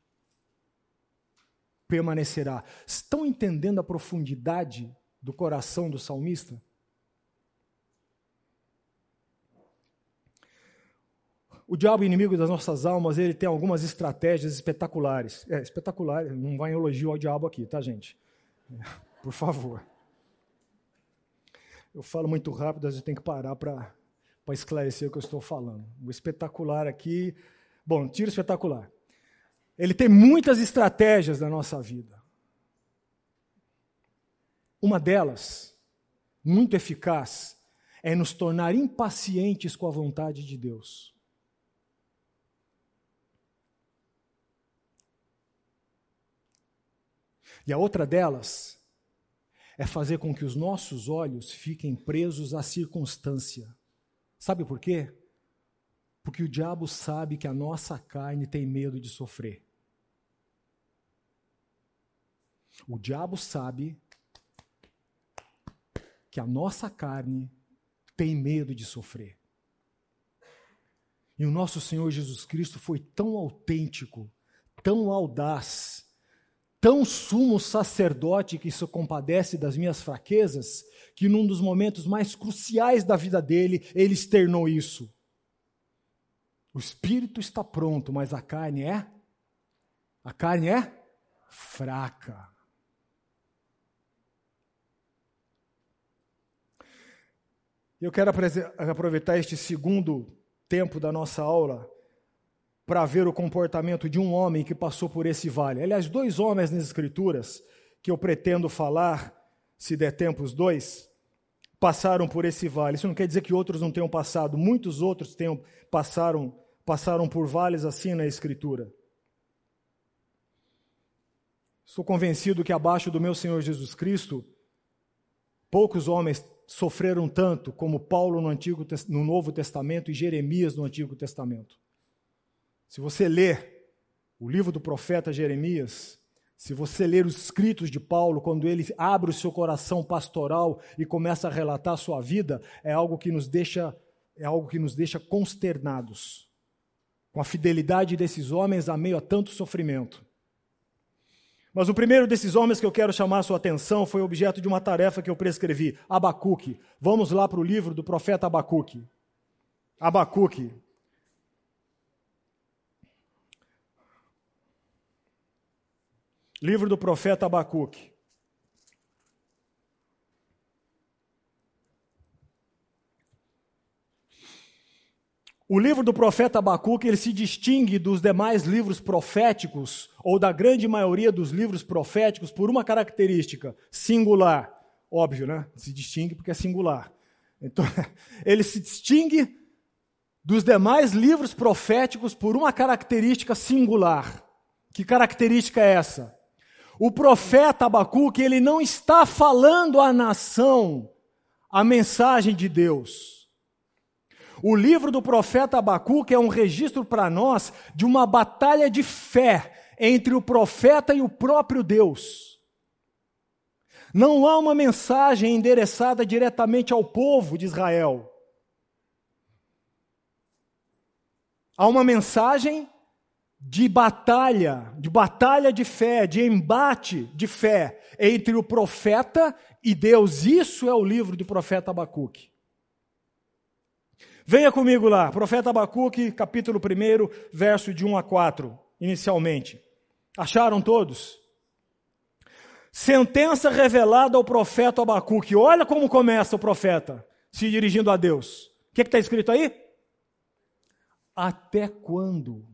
permanecerá. Estão entendendo a profundidade do coração do salmista? O diabo inimigo das nossas almas, ele tem algumas estratégias espetaculares. É, espetacular, não vai elogio ao diabo aqui, tá, gente? Por favor. Eu falo muito rápido, às vezes tenho que parar para esclarecer o que eu estou falando. O espetacular aqui. Bom, tiro espetacular. Ele tem muitas estratégias na nossa vida. Uma delas, muito eficaz, é nos tornar impacientes com a vontade de Deus. E a outra delas é fazer com que os nossos olhos fiquem presos à circunstância. Sabe por quê? Porque o diabo sabe que a nossa carne tem medo de sofrer. O diabo sabe que a nossa carne tem medo de sofrer. E o nosso Senhor Jesus Cristo foi tão autêntico, tão audaz, tão sumo sacerdote que se compadece das minhas fraquezas, que num dos momentos mais cruciais da vida dele, ele externou isso. O espírito está pronto, mas a carne é? A carne é fraca. Eu quero aproveitar este segundo tempo da nossa aula para ver o comportamento de um homem que passou por esse vale. Aliás, dois homens nas Escrituras, que eu pretendo falar, se der tempo, os dois, passaram por esse vale. Isso não quer dizer que outros não tenham passado, muitos outros tenham, passaram, passaram por vales assim na Escritura. Sou convencido que abaixo do meu Senhor Jesus Cristo Poucos homens sofreram tanto como Paulo no, Antigo, no Novo Testamento e Jeremias no Antigo Testamento. Se você ler o livro do profeta Jeremias, se você ler os escritos de Paulo, quando ele abre o seu coração pastoral e começa a relatar a sua vida, é algo que nos deixa, é algo que nos deixa consternados com a fidelidade desses homens a meio a tanto sofrimento. Mas o primeiro desses homens que eu quero chamar a sua atenção foi objeto de uma tarefa que eu prescrevi, Abacuque. Vamos lá para o livro do profeta Abacuque. Abacuque. Livro do profeta Abacuque. O livro do profeta Abacuque ele se distingue dos demais livros proféticos, ou da grande maioria dos livros proféticos, por uma característica singular. Óbvio, né? Se distingue porque é singular. Então, ele se distingue dos demais livros proféticos por uma característica singular. Que característica é essa? O profeta Abacuque, ele não está falando à nação a mensagem de Deus. O livro do profeta Abacuque é um registro para nós de uma batalha de fé entre o profeta e o próprio Deus. Não há uma mensagem endereçada diretamente ao povo de Israel. Há uma mensagem de batalha, de batalha de fé, de embate de fé entre o profeta e Deus. Isso é o livro do profeta Abacuque. Venha comigo lá, profeta Abacuque, capítulo 1, verso de 1 a 4, inicialmente. Acharam todos? Sentença revelada ao profeta Abacuque. Olha como começa o profeta se dirigindo a Deus. O que está escrito aí? Até quando?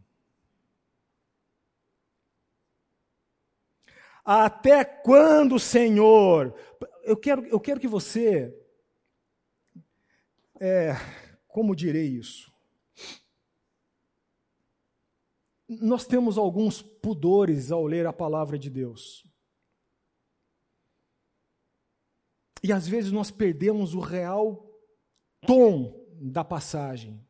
Até quando, Senhor? Eu quero, eu quero que você. É, como direi isso? Nós temos alguns pudores ao ler a palavra de Deus. E às vezes nós perdemos o real tom da passagem.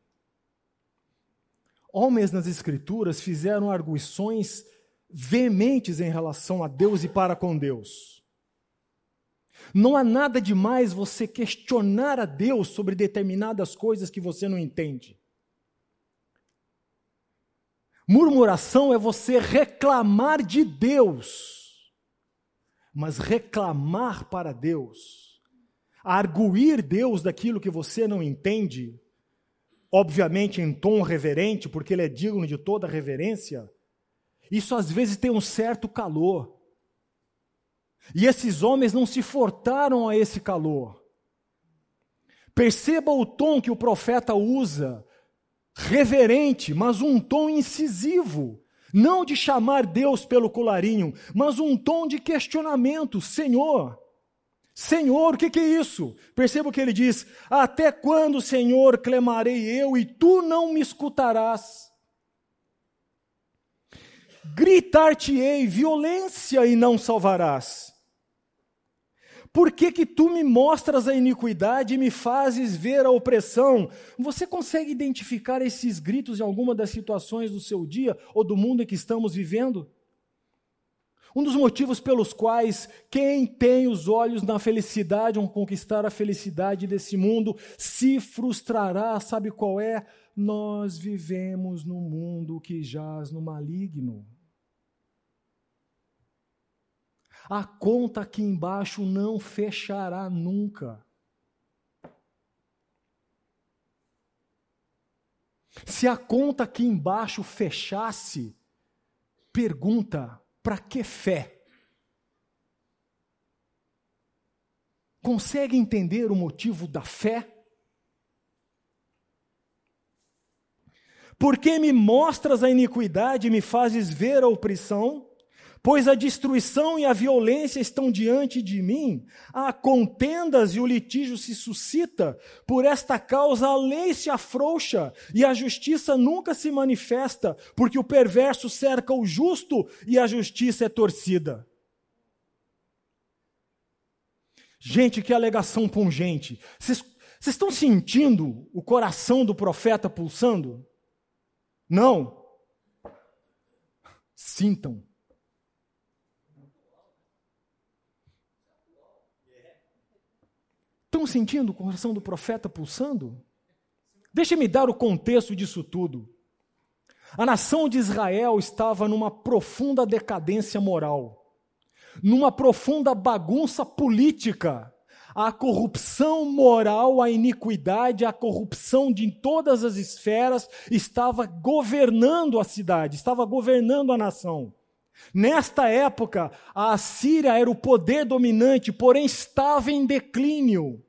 Homens nas Escrituras fizeram arguições veementes em relação a Deus e para com Deus. Não há nada demais você questionar a Deus sobre determinadas coisas que você não entende. Murmuração é você reclamar de Deus, mas reclamar para Deus, arguir Deus daquilo que você não entende, obviamente em tom reverente, porque Ele é digno de toda reverência, isso às vezes tem um certo calor. E esses homens não se furtaram a esse calor. Perceba o tom que o profeta usa, reverente, mas um tom incisivo. Não de chamar Deus pelo colarinho, mas um tom de questionamento: Senhor, Senhor, o que, que, é isso? Perceba o que ele diz: Até quando, Senhor, clamarei eu e tu não me escutarás? Gritar-te-ei violência e não salvarás. Por que, que tu me mostras a iniquidade e me fazes ver a opressão? Você consegue identificar esses gritos em alguma das situações do seu dia ou do mundo em que estamos vivendo? Um dos motivos pelos quais quem tem os olhos na felicidade, ou conquistar a felicidade desse mundo, se frustrará, sabe qual é? Nós vivemos num mundo que jaz no maligno. A conta aqui embaixo não fechará nunca. Se a conta aqui embaixo fechasse, pergunta: para que fé? Consegue entender o motivo da fé? Por que me mostras a iniquidade e me fazes ver a opressão? Pois a destruição e a violência estão diante de mim, há contendas e o litígio se suscita. Por esta causa a lei se afrouxa e a justiça nunca se manifesta, porque o perverso cerca o justo e a justiça é torcida. Gente, que alegação pungente. Vocês estão sentindo o coração do profeta pulsando? Não. Sintam. Estão sentindo o coração do profeta pulsando? Deixe-me dar o contexto disso tudo. A nação de Israel estava numa profunda decadência moral, numa profunda bagunça política. A corrupção moral, a iniquidade, a corrupção de todas as esferas estava governando a cidade, estava governando a nação. Nesta época, a Assíria era o poder dominante, porém estava em declínio.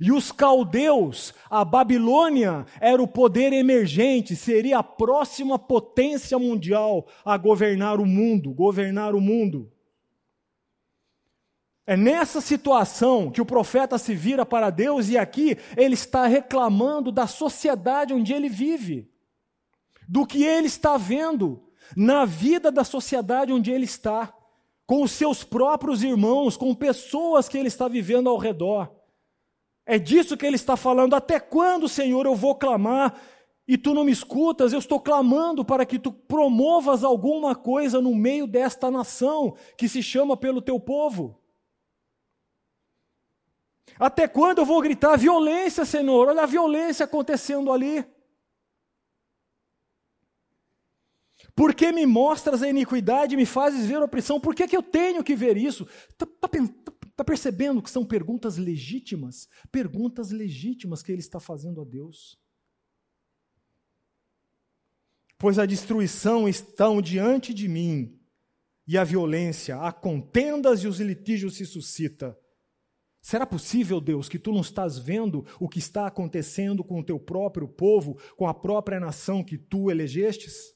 E os caldeus, a Babilônia, era o poder emergente, seria a próxima potência mundial a governar o mundo, governar o mundo. É nessa situação que o profeta se vira para Deus e aqui ele está reclamando da sociedade onde ele vive, do que ele está vendo na vida da sociedade onde ele está, com os seus próprios irmãos, com pessoas que ele está vivendo ao redor. É disso que ele está falando. Até quando, Senhor, eu vou clamar e tu não me escutas? Eu estou clamando para que tu promovas alguma coisa no meio desta nação que se chama pelo teu povo. Até quando eu vou gritar violência, Senhor? Olha a violência acontecendo ali. Por que me mostras a iniquidade e me fazes ver a opressão? Por que, que eu tenho que ver isso? Está tá, tá Está percebendo que são perguntas legítimas? Perguntas legítimas que ele está fazendo a Deus. Pois a destruição estão diante de mim, e a violência, a contendas e os litígios se suscita. Será possível, Deus, que tu não estás vendo o que está acontecendo com o teu próprio povo, com a própria nação que tu elegestes?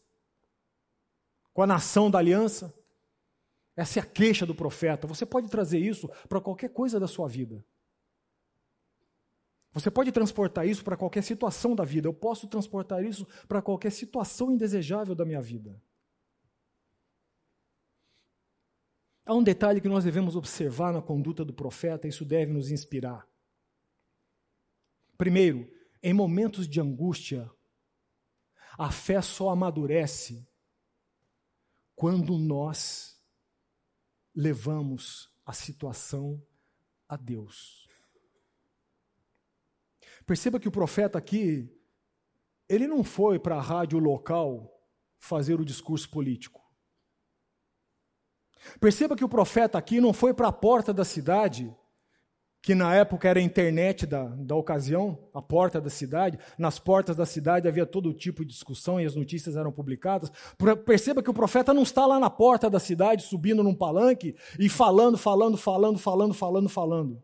Com a nação da aliança? Essa é a queixa do profeta. Você pode trazer isso para qualquer coisa da sua vida. Você pode transportar isso para qualquer situação da vida. Eu posso transportar isso para qualquer situação indesejável da minha vida. Há um detalhe que nós devemos observar na conduta do profeta, isso deve nos inspirar. Primeiro, em momentos de angústia, a fé só amadurece quando nós levamos a situação a Deus. Perceba que o profeta aqui, ele não foi para a rádio local fazer o discurso político. Perceba que o profeta aqui não foi para a porta da cidade que na época era a internet da, da ocasião, a porta da cidade. Nas portas da cidade havia todo tipo de discussão e as notícias eram publicadas. Perceba que o profeta não está lá na porta da cidade, subindo num palanque e falando, falando, falando, falando, falando, falando.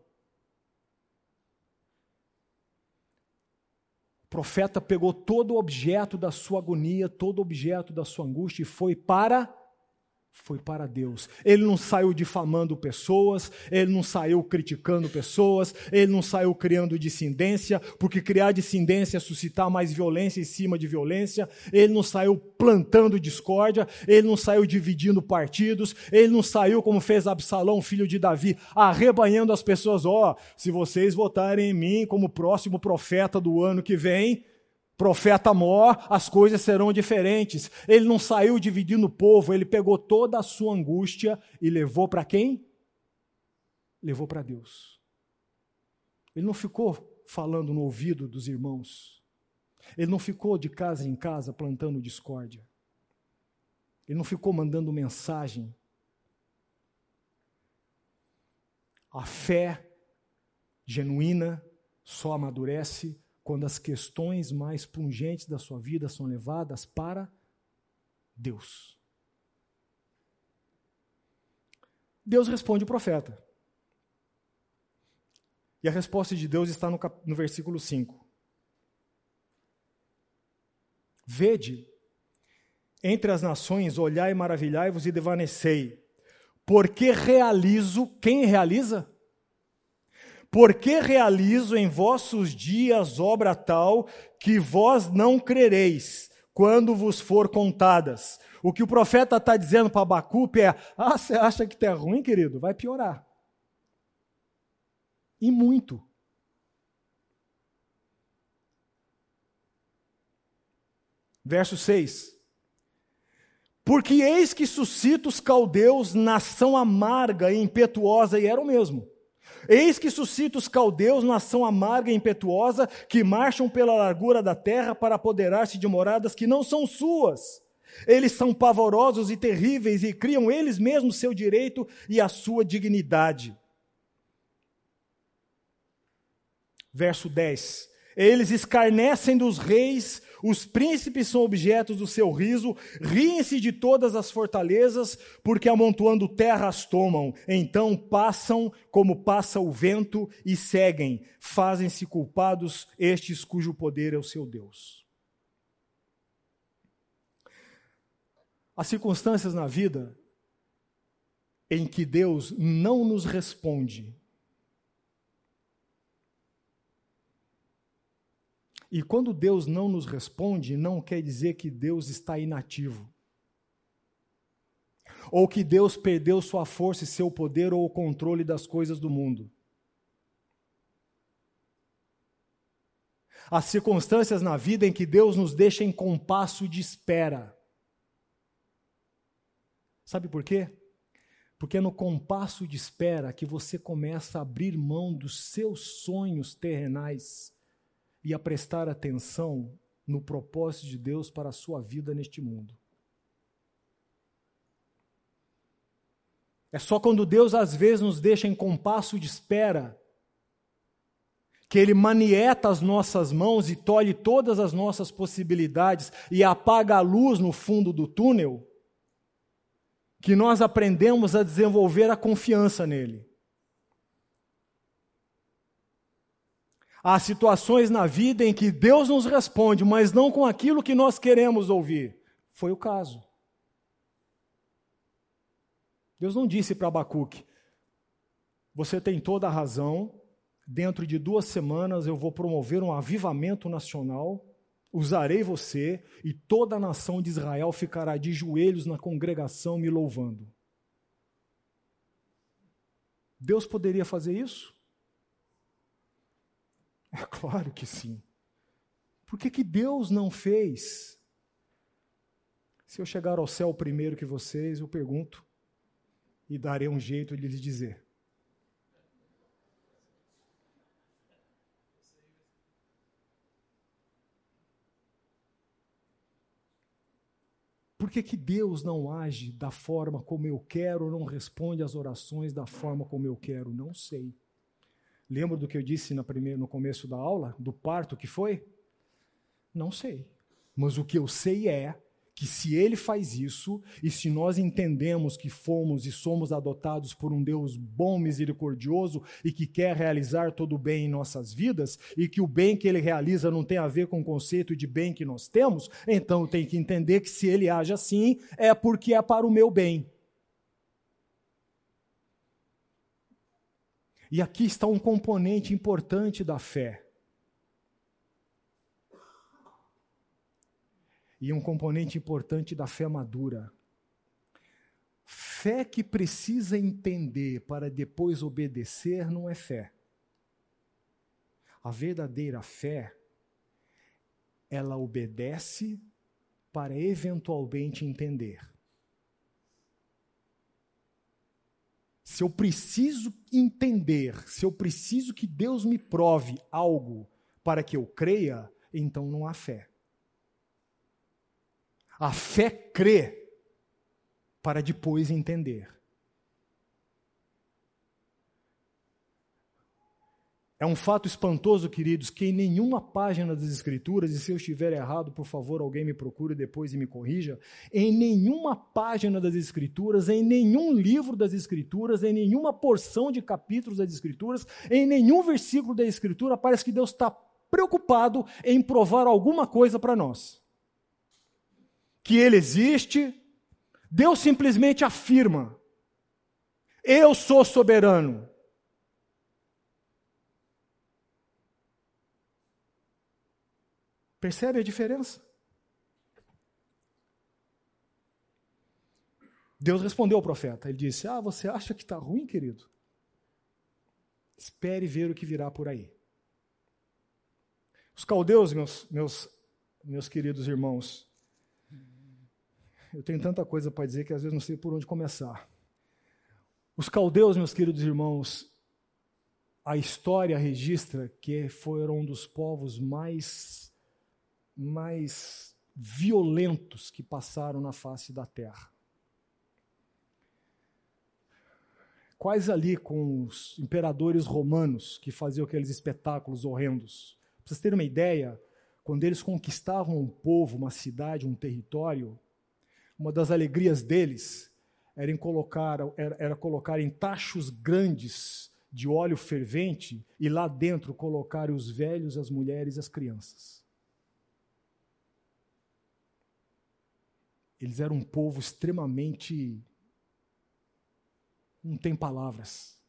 O profeta pegou todo o objeto da sua agonia, todo o objeto da sua angústia e foi para foi para Deus. Ele não saiu difamando pessoas, ele não saiu criticando pessoas, ele não saiu criando dissidência, porque criar dissidência é suscitar mais violência em cima de violência. Ele não saiu plantando discórdia, ele não saiu dividindo partidos, ele não saiu como fez Absalão, filho de Davi, arrebanhando as pessoas: ó, oh, se vocês votarem em mim como próximo profeta do ano que vem, profeta mor, as coisas serão diferentes. Ele não saiu dividindo o povo, ele pegou toda a sua angústia e levou para quem? Levou para Deus. Ele não ficou falando no ouvido dos irmãos. Ele não ficou de casa em casa plantando discórdia. Ele não ficou mandando mensagem. A fé genuína só amadurece quando as questões mais pungentes da sua vida são levadas para Deus. Deus responde o profeta. E a resposta de Deus está no, cap... no versículo 5. Vede, entre as nações, olhai, maravilhai-vos e devanecei, porque realizo, quem realiza? Porque realizo em vossos dias obra tal que vós não crereis quando vos for contadas. O que o profeta está dizendo para Abacupe é: ah, você acha que está ruim, querido? Vai piorar. E muito. Verso 6. Porque eis que suscita os caldeus nação amarga e impetuosa, e era o mesmo. Eis que suscita os caldeus nação amarga e impetuosa, que marcham pela largura da terra para apoderar-se de moradas que não são suas. Eles são pavorosos e terríveis e criam eles mesmos seu direito e a sua dignidade. Verso 10. Eles escarnecem dos reis os príncipes são objetos do seu riso, riem-se de todas as fortalezas, porque amontoando terra as tomam. Então passam como passa o vento e seguem. Fazem-se culpados estes cujo poder é o seu Deus. As circunstâncias na vida em que Deus não nos responde E quando Deus não nos responde, não quer dizer que Deus está inativo. Ou que Deus perdeu sua força e seu poder ou o controle das coisas do mundo. As circunstâncias na vida em que Deus nos deixa em compasso de espera. Sabe por quê? Porque é no compasso de espera que você começa a abrir mão dos seus sonhos terrenais e a prestar atenção no propósito de Deus para a sua vida neste mundo. É só quando Deus às vezes nos deixa em compasso de espera, que Ele manieta as nossas mãos e tolhe todas as nossas possibilidades e apaga a luz no fundo do túnel, que nós aprendemos a desenvolver a confiança nele. Há situações na vida em que Deus nos responde, mas não com aquilo que nós queremos ouvir. Foi o caso. Deus não disse para Abacuque: Você tem toda a razão, dentro de duas semanas eu vou promover um avivamento nacional, usarei você e toda a nação de Israel ficará de joelhos na congregação me louvando. Deus poderia fazer isso? É claro que sim. Por que, que Deus não fez? Se eu chegar ao céu primeiro que vocês, eu pergunto e darei um jeito de lhes dizer. Por que, que Deus não age da forma como eu quero, não responde às orações da forma como eu quero? Não sei. Lembra do que eu disse no começo da aula? Do parto que foi? Não sei. Mas o que eu sei é que se ele faz isso, e se nós entendemos que fomos e somos adotados por um Deus bom, misericordioso e que quer realizar todo o bem em nossas vidas, e que o bem que ele realiza não tem a ver com o conceito de bem que nós temos, então tem que entender que se ele age assim, é porque é para o meu bem. E aqui está um componente importante da fé. E um componente importante da fé madura. Fé que precisa entender para depois obedecer não é fé. A verdadeira fé, ela obedece para eventualmente entender. Se eu preciso entender, se eu preciso que Deus me prove algo para que eu creia, então não há fé. A fé crê para depois entender. É um fato espantoso, queridos, que em nenhuma página das Escrituras, e se eu estiver errado, por favor, alguém me procure depois e me corrija, em nenhuma página das Escrituras, em nenhum livro das Escrituras, em nenhuma porção de capítulos das Escrituras, em nenhum versículo da Escritura, parece que Deus está preocupado em provar alguma coisa para nós. Que Ele existe, Deus simplesmente afirma: Eu sou soberano. Percebe a diferença? Deus respondeu ao profeta. Ele disse: Ah, você acha que está ruim, querido? Espere ver o que virá por aí. Os caldeus, meus, meus, meus queridos irmãos, eu tenho tanta coisa para dizer que às vezes não sei por onde começar. Os caldeus, meus queridos irmãos, a história registra que foram um dos povos mais, mais violentos que passaram na face da terra. Quais ali com os imperadores romanos que faziam aqueles espetáculos horrendos. Para vocês terem uma ideia, quando eles conquistavam um povo, uma cidade, um território, uma das alegrias deles era, em colocar, era, era colocar em tachos grandes de óleo fervente e lá dentro colocar os velhos, as mulheres e as crianças. Eles eram um povo extremamente não tem palavras.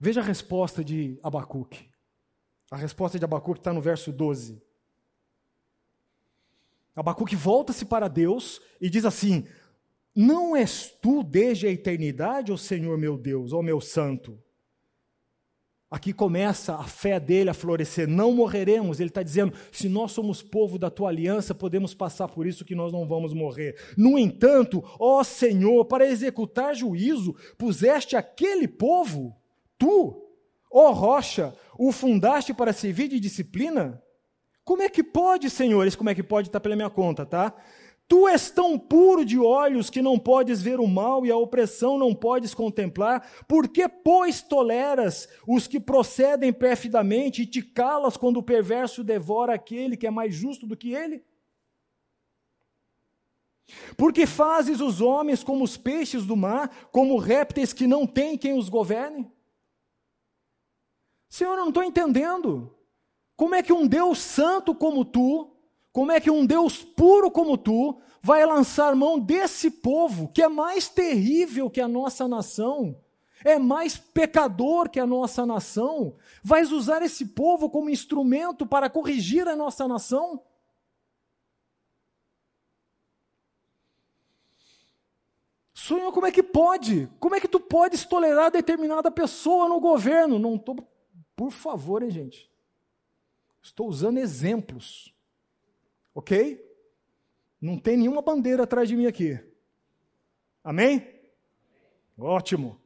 Veja a resposta de Abacuque. A resposta de Abacuque está no verso 12. Abacuque volta-se para Deus e diz assim: Não és tu desde a eternidade, ó Senhor meu Deus, ó meu santo, Aqui começa a fé dele a florescer. Não morreremos. Ele está dizendo: se nós somos povo da tua aliança, podemos passar por isso que nós não vamos morrer. No entanto, ó Senhor, para executar juízo, puseste aquele povo, tu, ó rocha, o fundaste para servir de disciplina? Como é que pode, senhores? Como é que pode? Está pela minha conta, tá? Tu és tão puro de olhos que não podes ver o mal e a opressão não podes contemplar. Por que, pois, toleras os que procedem perfidamente e te calas quando o perverso devora aquele que é mais justo do que ele? Porque fazes os homens como os peixes do mar, como répteis que não têm quem os governe? Senhor, eu não estou entendendo. Como é que um Deus santo como tu, como é que um Deus puro como tu vai lançar mão desse povo que é mais terrível que a nossa nação, é mais pecador que a nossa nação? Vais usar esse povo como instrumento para corrigir a nossa nação? Senhor, como é que pode? Como é que tu podes tolerar determinada pessoa no governo? Não tô, por favor, hein, gente. Estou usando exemplos. Ok? Não tem nenhuma bandeira atrás de mim aqui. Amém? Ótimo.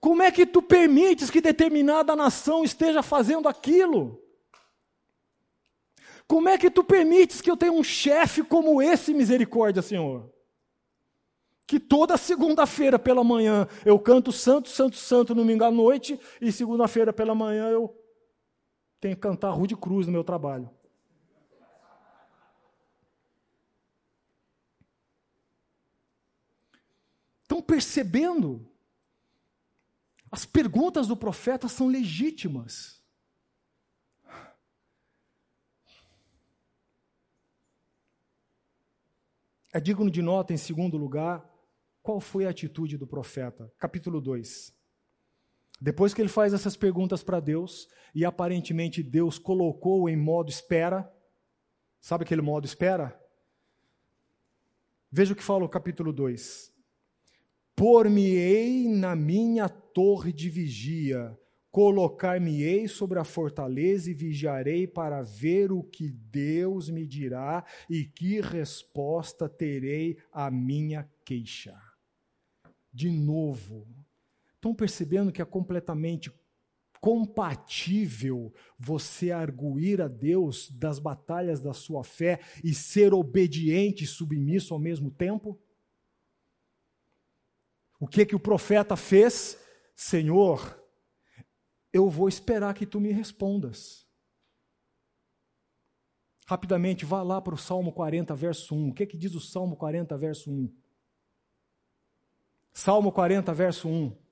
Como é que tu permites que determinada nação esteja fazendo aquilo? Como é que tu permites que eu tenha um chefe como esse, misericórdia, Senhor? Que toda segunda-feira pela manhã eu canto Santo, Santo, Santo, domingo à noite, e segunda-feira pela manhã eu tenho que cantar Rude Cruz no meu trabalho. Estão percebendo? As perguntas do profeta são legítimas. É digno de nota, em segundo lugar, qual foi a atitude do profeta. Capítulo 2. Depois que ele faz essas perguntas para Deus, e aparentemente Deus colocou em modo espera, sabe aquele modo espera? Veja o que fala o capítulo 2. Por-me-ei na minha torre de vigia, colocar-me-ei sobre a fortaleza e vigiarei para ver o que Deus me dirá e que resposta terei à minha queixa. De novo, Estão percebendo que é completamente compatível você arguir a Deus das batalhas da sua fé e ser obediente e submisso ao mesmo tempo? O que que o profeta fez? Senhor, eu vou esperar que tu me respondas. Rapidamente, vá lá para o Salmo 40, verso 1. O que, que diz o Salmo 40, verso 1? Salmo 40, verso 1.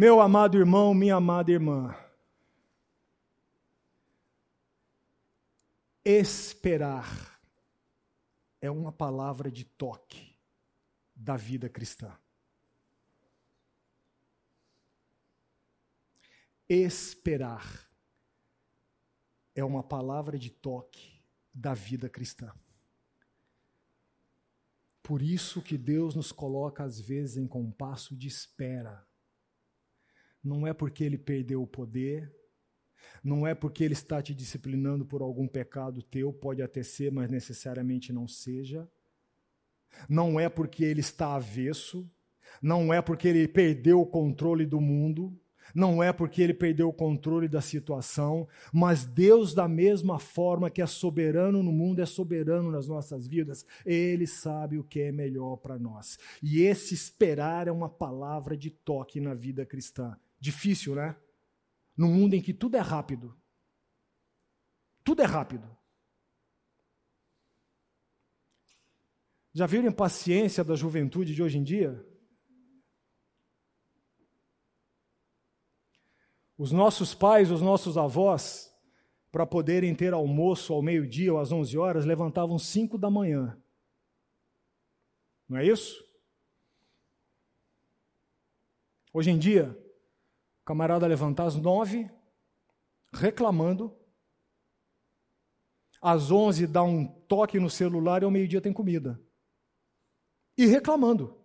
Meu amado irmão, minha amada irmã, esperar é uma palavra de toque da vida cristã. Esperar é uma palavra de toque da vida cristã. Por isso que Deus nos coloca às vezes em compasso de espera não é porque ele perdeu o poder, não é porque ele está te disciplinando por algum pecado teu, pode até ser, mas necessariamente não seja. Não é porque ele está avesso, não é porque ele perdeu o controle do mundo, não é porque ele perdeu o controle da situação, mas Deus, da mesma forma que é soberano no mundo, é soberano nas nossas vidas. Ele sabe o que é melhor para nós. E esse esperar é uma palavra de toque na vida cristã. Difícil, né? Num mundo em que tudo é rápido. Tudo é rápido. Já viram a impaciência da juventude de hoje em dia? Os nossos pais, os nossos avós, para poderem ter almoço ao meio-dia ou às 11 horas, levantavam 5 da manhã. Não é isso? Hoje em dia, camarada levantar às 9, reclamando, às 11 dá um toque no celular e ao meio-dia tem comida. E reclamando.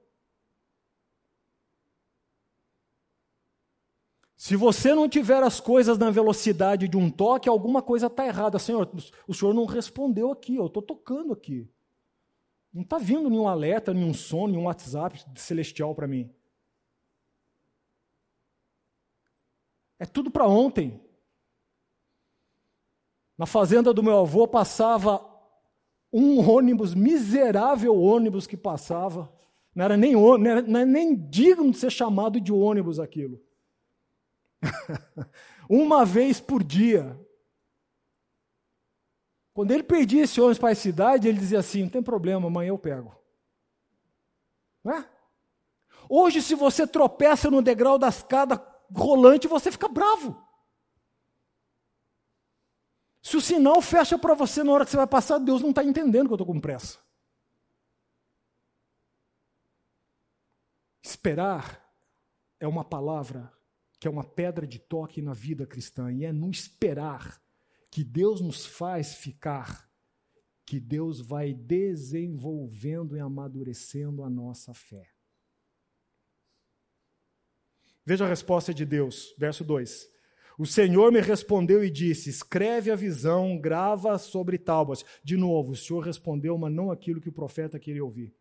Se você não tiver as coisas na velocidade de um toque, alguma coisa está errada. Senhor, o senhor não respondeu aqui, eu estou tocando aqui. Não está vindo nenhum alerta, nenhum som, nenhum WhatsApp celestial para mim. É tudo para ontem. Na fazenda do meu avô passava um ônibus, miserável ônibus que passava. Não era nem, não era, não era nem digno de ser chamado de ônibus aquilo. uma vez por dia. Quando ele perdia esse ônibus para a cidade, ele dizia assim: não tem problema, amanhã eu pego. Não é? Hoje, se você tropeça no degrau da escada rolante, você fica bravo. Se o sinal fecha para você na hora que você vai passar, Deus não está entendendo que eu estou com pressa. Esperar é uma palavra que é uma pedra de toque na vida cristã, e é no esperar que Deus nos faz ficar, que Deus vai desenvolvendo e amadurecendo a nossa fé. Veja a resposta de Deus, verso 2. O Senhor me respondeu e disse: Escreve a visão, grava sobre tábuas. De novo, o Senhor respondeu, mas não aquilo que o profeta queria ouvir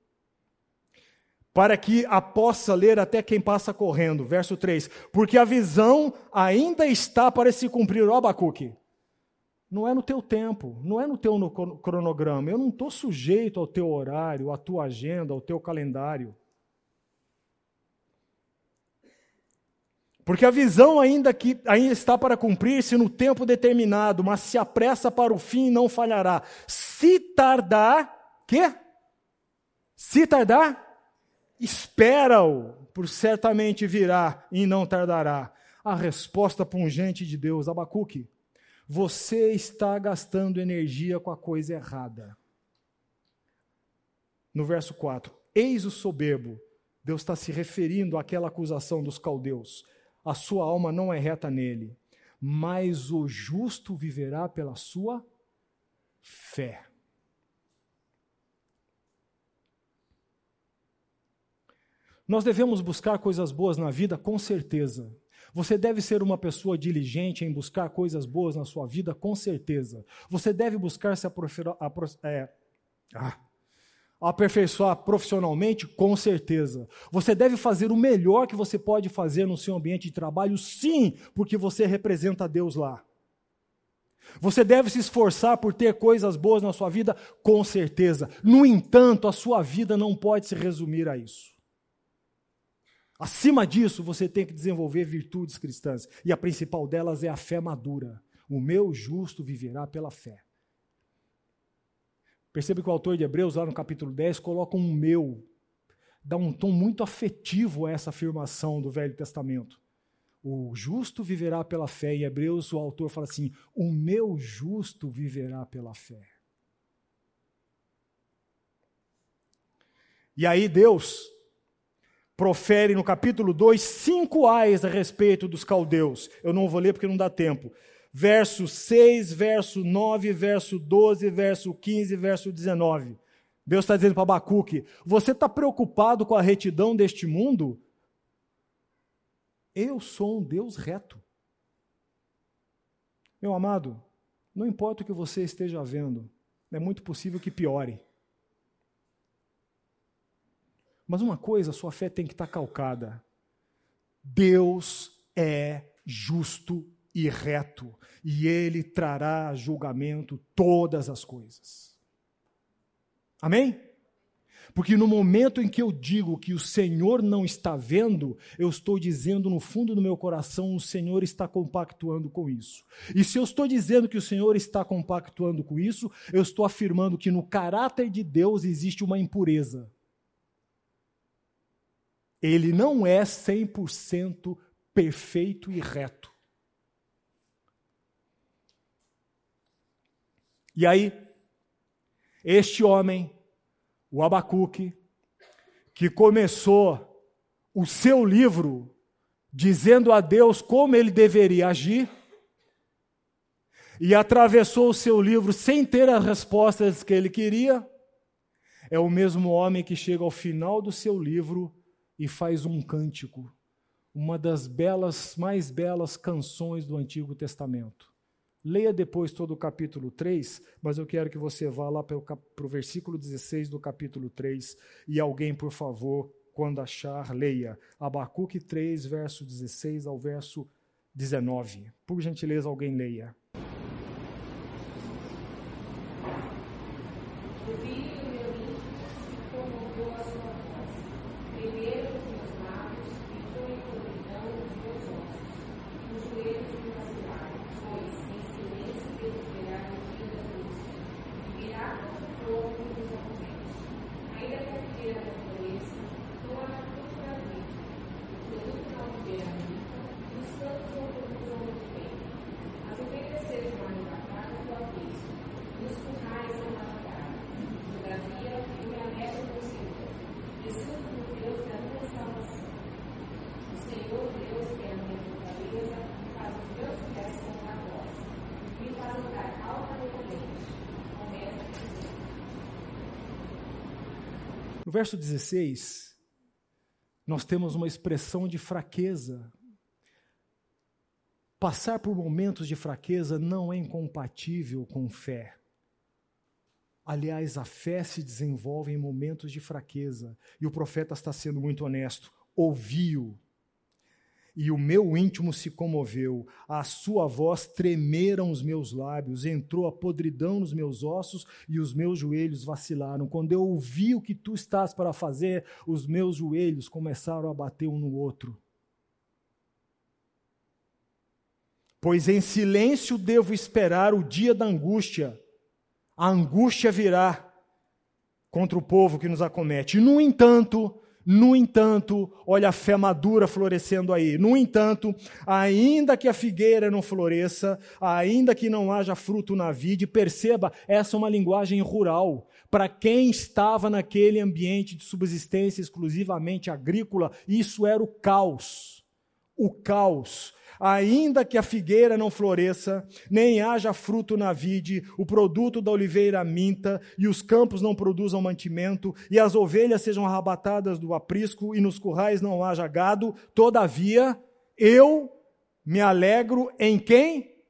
para que a possa ler até quem passa correndo. Verso 3. Porque a visão ainda está para se cumprir, ó Abacuque. Não é no teu tempo, não é no teu cronograma. Eu não estou sujeito ao teu horário, à tua agenda, ao teu calendário. Porque a visão ainda que ainda está para cumprir-se no tempo determinado, mas se apressa para o fim não falhará. Se tardar, quê? Se tardar, Espera-o, por certamente virá e não tardará. A resposta pungente de Deus, Abacuque, você está gastando energia com a coisa errada. No verso 4, eis o soberbo, Deus está se referindo àquela acusação dos caldeus. A sua alma não é reta nele, mas o justo viverá pela sua fé. Nós devemos buscar coisas boas na vida, com certeza. Você deve ser uma pessoa diligente em buscar coisas boas na sua vida, com certeza. Você deve buscar se é, ah, aperfeiçoar profissionalmente, com certeza. Você deve fazer o melhor que você pode fazer no seu ambiente de trabalho, sim, porque você representa Deus lá. Você deve se esforçar por ter coisas boas na sua vida, com certeza. No entanto, a sua vida não pode se resumir a isso. Acima disso, você tem que desenvolver virtudes cristãs. E a principal delas é a fé madura. O meu justo viverá pela fé. Percebe que o autor de Hebreus, lá no capítulo 10, coloca um meu, dá um tom muito afetivo a essa afirmação do Velho Testamento. O justo viverá pela fé. Em Hebreus, o autor fala assim: O meu justo viverá pela fé. E aí, Deus profere no capítulo 2 cinco ais a respeito dos caldeus. Eu não vou ler porque não dá tempo. Verso 6, verso 9, verso 12, verso 15, verso 19. Deus está dizendo para Abacuque: Você está preocupado com a retidão deste mundo? Eu sou um Deus reto. Meu amado, não importa o que você esteja vendo, é muito possível que piore. Mas uma coisa, sua fé tem que estar calcada. Deus é justo e reto, e ele trará a julgamento todas as coisas. Amém? Porque no momento em que eu digo que o Senhor não está vendo, eu estou dizendo no fundo do meu coração, o Senhor está compactuando com isso. E se eu estou dizendo que o Senhor está compactuando com isso, eu estou afirmando que no caráter de Deus existe uma impureza. Ele não é 100% perfeito e reto. E aí, este homem, o Abacuque, que começou o seu livro dizendo a Deus como ele deveria agir, e atravessou o seu livro sem ter as respostas que ele queria, é o mesmo homem que chega ao final do seu livro e faz um cântico, uma das belas, mais belas canções do Antigo Testamento. Leia depois todo o capítulo 3, mas eu quero que você vá lá para o versículo 16 do capítulo 3 e alguém, por favor, quando achar, leia. Abacuque 3, verso 16 ao verso 19. Por gentileza, alguém leia. No verso 16, nós temos uma expressão de fraqueza. Passar por momentos de fraqueza não é incompatível com fé. Aliás, a fé se desenvolve em momentos de fraqueza. E o profeta está sendo muito honesto. Ouviu e o meu íntimo se comoveu, a sua voz tremeram os meus lábios, entrou a podridão nos meus ossos e os meus joelhos vacilaram. Quando eu ouvi o que tu estás para fazer, os meus joelhos começaram a bater um no outro. Pois em silêncio devo esperar o dia da angústia. A angústia virá contra o povo que nos acomete. No entanto, no entanto, olha a fé madura florescendo aí. No entanto, ainda que a figueira não floresça, ainda que não haja fruto na vide, perceba, essa é uma linguagem rural. Para quem estava naquele ambiente de subsistência exclusivamente agrícola, isso era o caos. O caos ainda que a figueira não floresça, nem haja fruto na vide, o produto da oliveira minta, e os campos não produzam mantimento, e as ovelhas sejam arrebatadas do aprisco, e nos currais não haja gado, todavia eu me alegro em quem?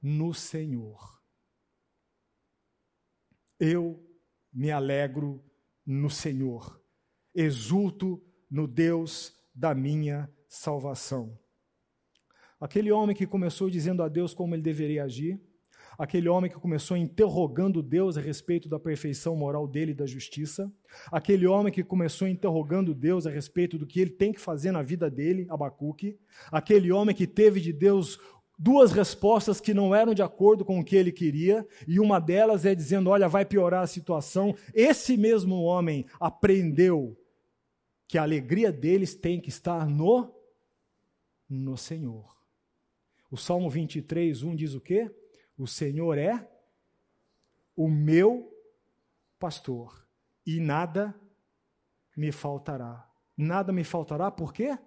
No Senhor. Eu me alegro no Senhor. Exulto no Deus da minha salvação. Aquele homem que começou dizendo a Deus como ele deveria agir, aquele homem que começou interrogando Deus a respeito da perfeição moral dele e da justiça, aquele homem que começou interrogando Deus a respeito do que ele tem que fazer na vida dele, Abacuque, aquele homem que teve de Deus duas respostas que não eram de acordo com o que ele queria, e uma delas é dizendo: Olha, vai piorar a situação. Esse mesmo homem aprendeu que a alegria deles tem que estar no, no Senhor. O Salmo 23, 1 diz o quê? O Senhor é o meu pastor e nada me faltará. nada me faltará, por quê?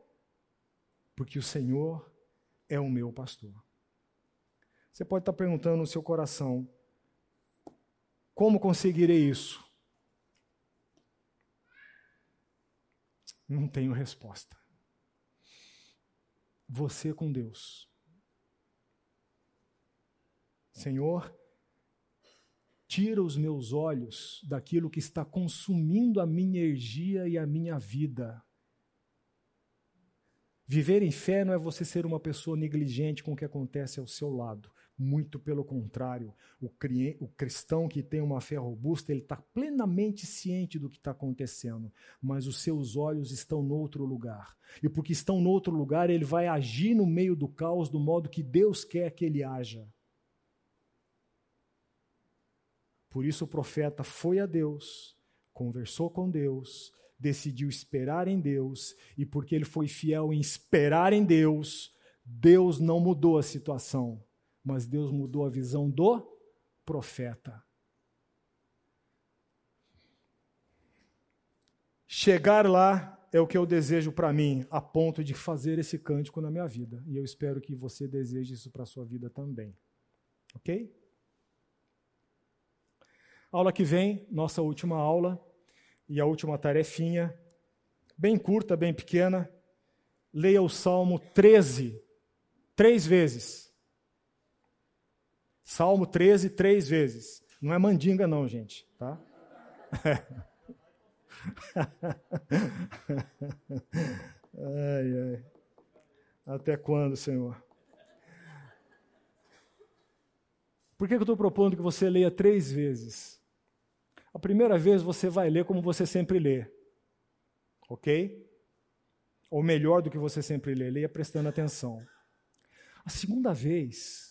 Porque o Senhor é o meu pastor. Você pode estar perguntando no seu coração: como conseguirei isso? Não tenho resposta. Você com Deus. Senhor, tira os meus olhos daquilo que está consumindo a minha energia e a minha vida. Viver em fé não é você ser uma pessoa negligente com o que acontece ao seu lado. Muito pelo contrário, o, cristão que tem uma fé robusta, ele está plenamente ciente do que está acontecendo, mas os seus olhos estão no outro lugar. E porque estão no outro lugar, ele vai agir no meio do caos do modo que Deus quer que ele haja. Por isso o profeta foi a Deus, conversou com Deus, decidiu esperar em Deus, e porque ele foi fiel em esperar em Deus, Deus não mudou a situação mas Deus mudou a visão do profeta. Chegar lá é o que eu desejo para mim, a ponto de fazer esse cântico na minha vida. E eu espero que você deseje isso para a sua vida também. Ok? Aula que vem, nossa última aula e a última tarefinha, bem curta, bem pequena. Leia o Salmo 13, três vezes. Salmo 13, três vezes. Não é mandinga, não, gente. Tá? ai, ai. Até quando, Senhor? Por que eu estou propondo que você leia três vezes? A primeira vez você vai ler como você sempre lê. Ok? Ou melhor do que você sempre lê, leia prestando atenção. A segunda vez,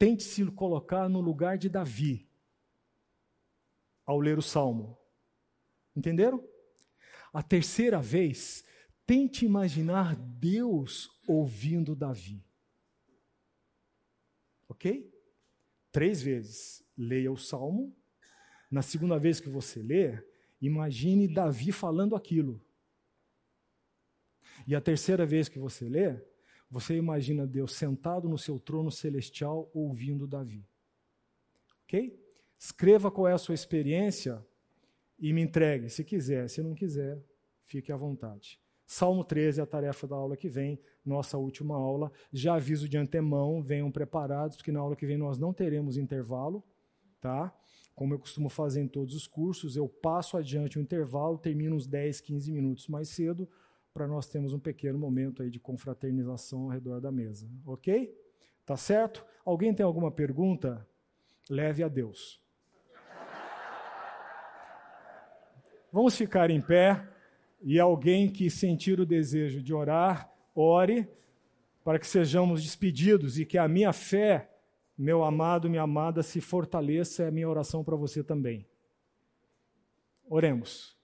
Tente se colocar no lugar de Davi ao ler o salmo. Entenderam? A terceira vez, tente imaginar Deus ouvindo Davi. Ok? Três vezes. Leia o salmo. Na segunda vez que você lê, imagine Davi falando aquilo. E a terceira vez que você lê, você imagina Deus sentado no seu trono celestial ouvindo Davi. Ok? Escreva qual é a sua experiência e me entregue, se quiser. Se não quiser, fique à vontade. Salmo 13 é a tarefa da aula que vem, nossa última aula. Já aviso de antemão, venham preparados, porque na aula que vem nós não teremos intervalo, tá? Como eu costumo fazer em todos os cursos, eu passo adiante o intervalo, termino uns 10, 15 minutos mais cedo, para nós termos um pequeno momento aí de confraternização ao redor da mesa. Ok? Tá certo? Alguém tem alguma pergunta? Leve a Deus. Vamos ficar em pé e alguém que sentir o desejo de orar, ore para que sejamos despedidos e que a minha fé, meu amado, minha amada, se fortaleça. É a minha oração para você também. Oremos.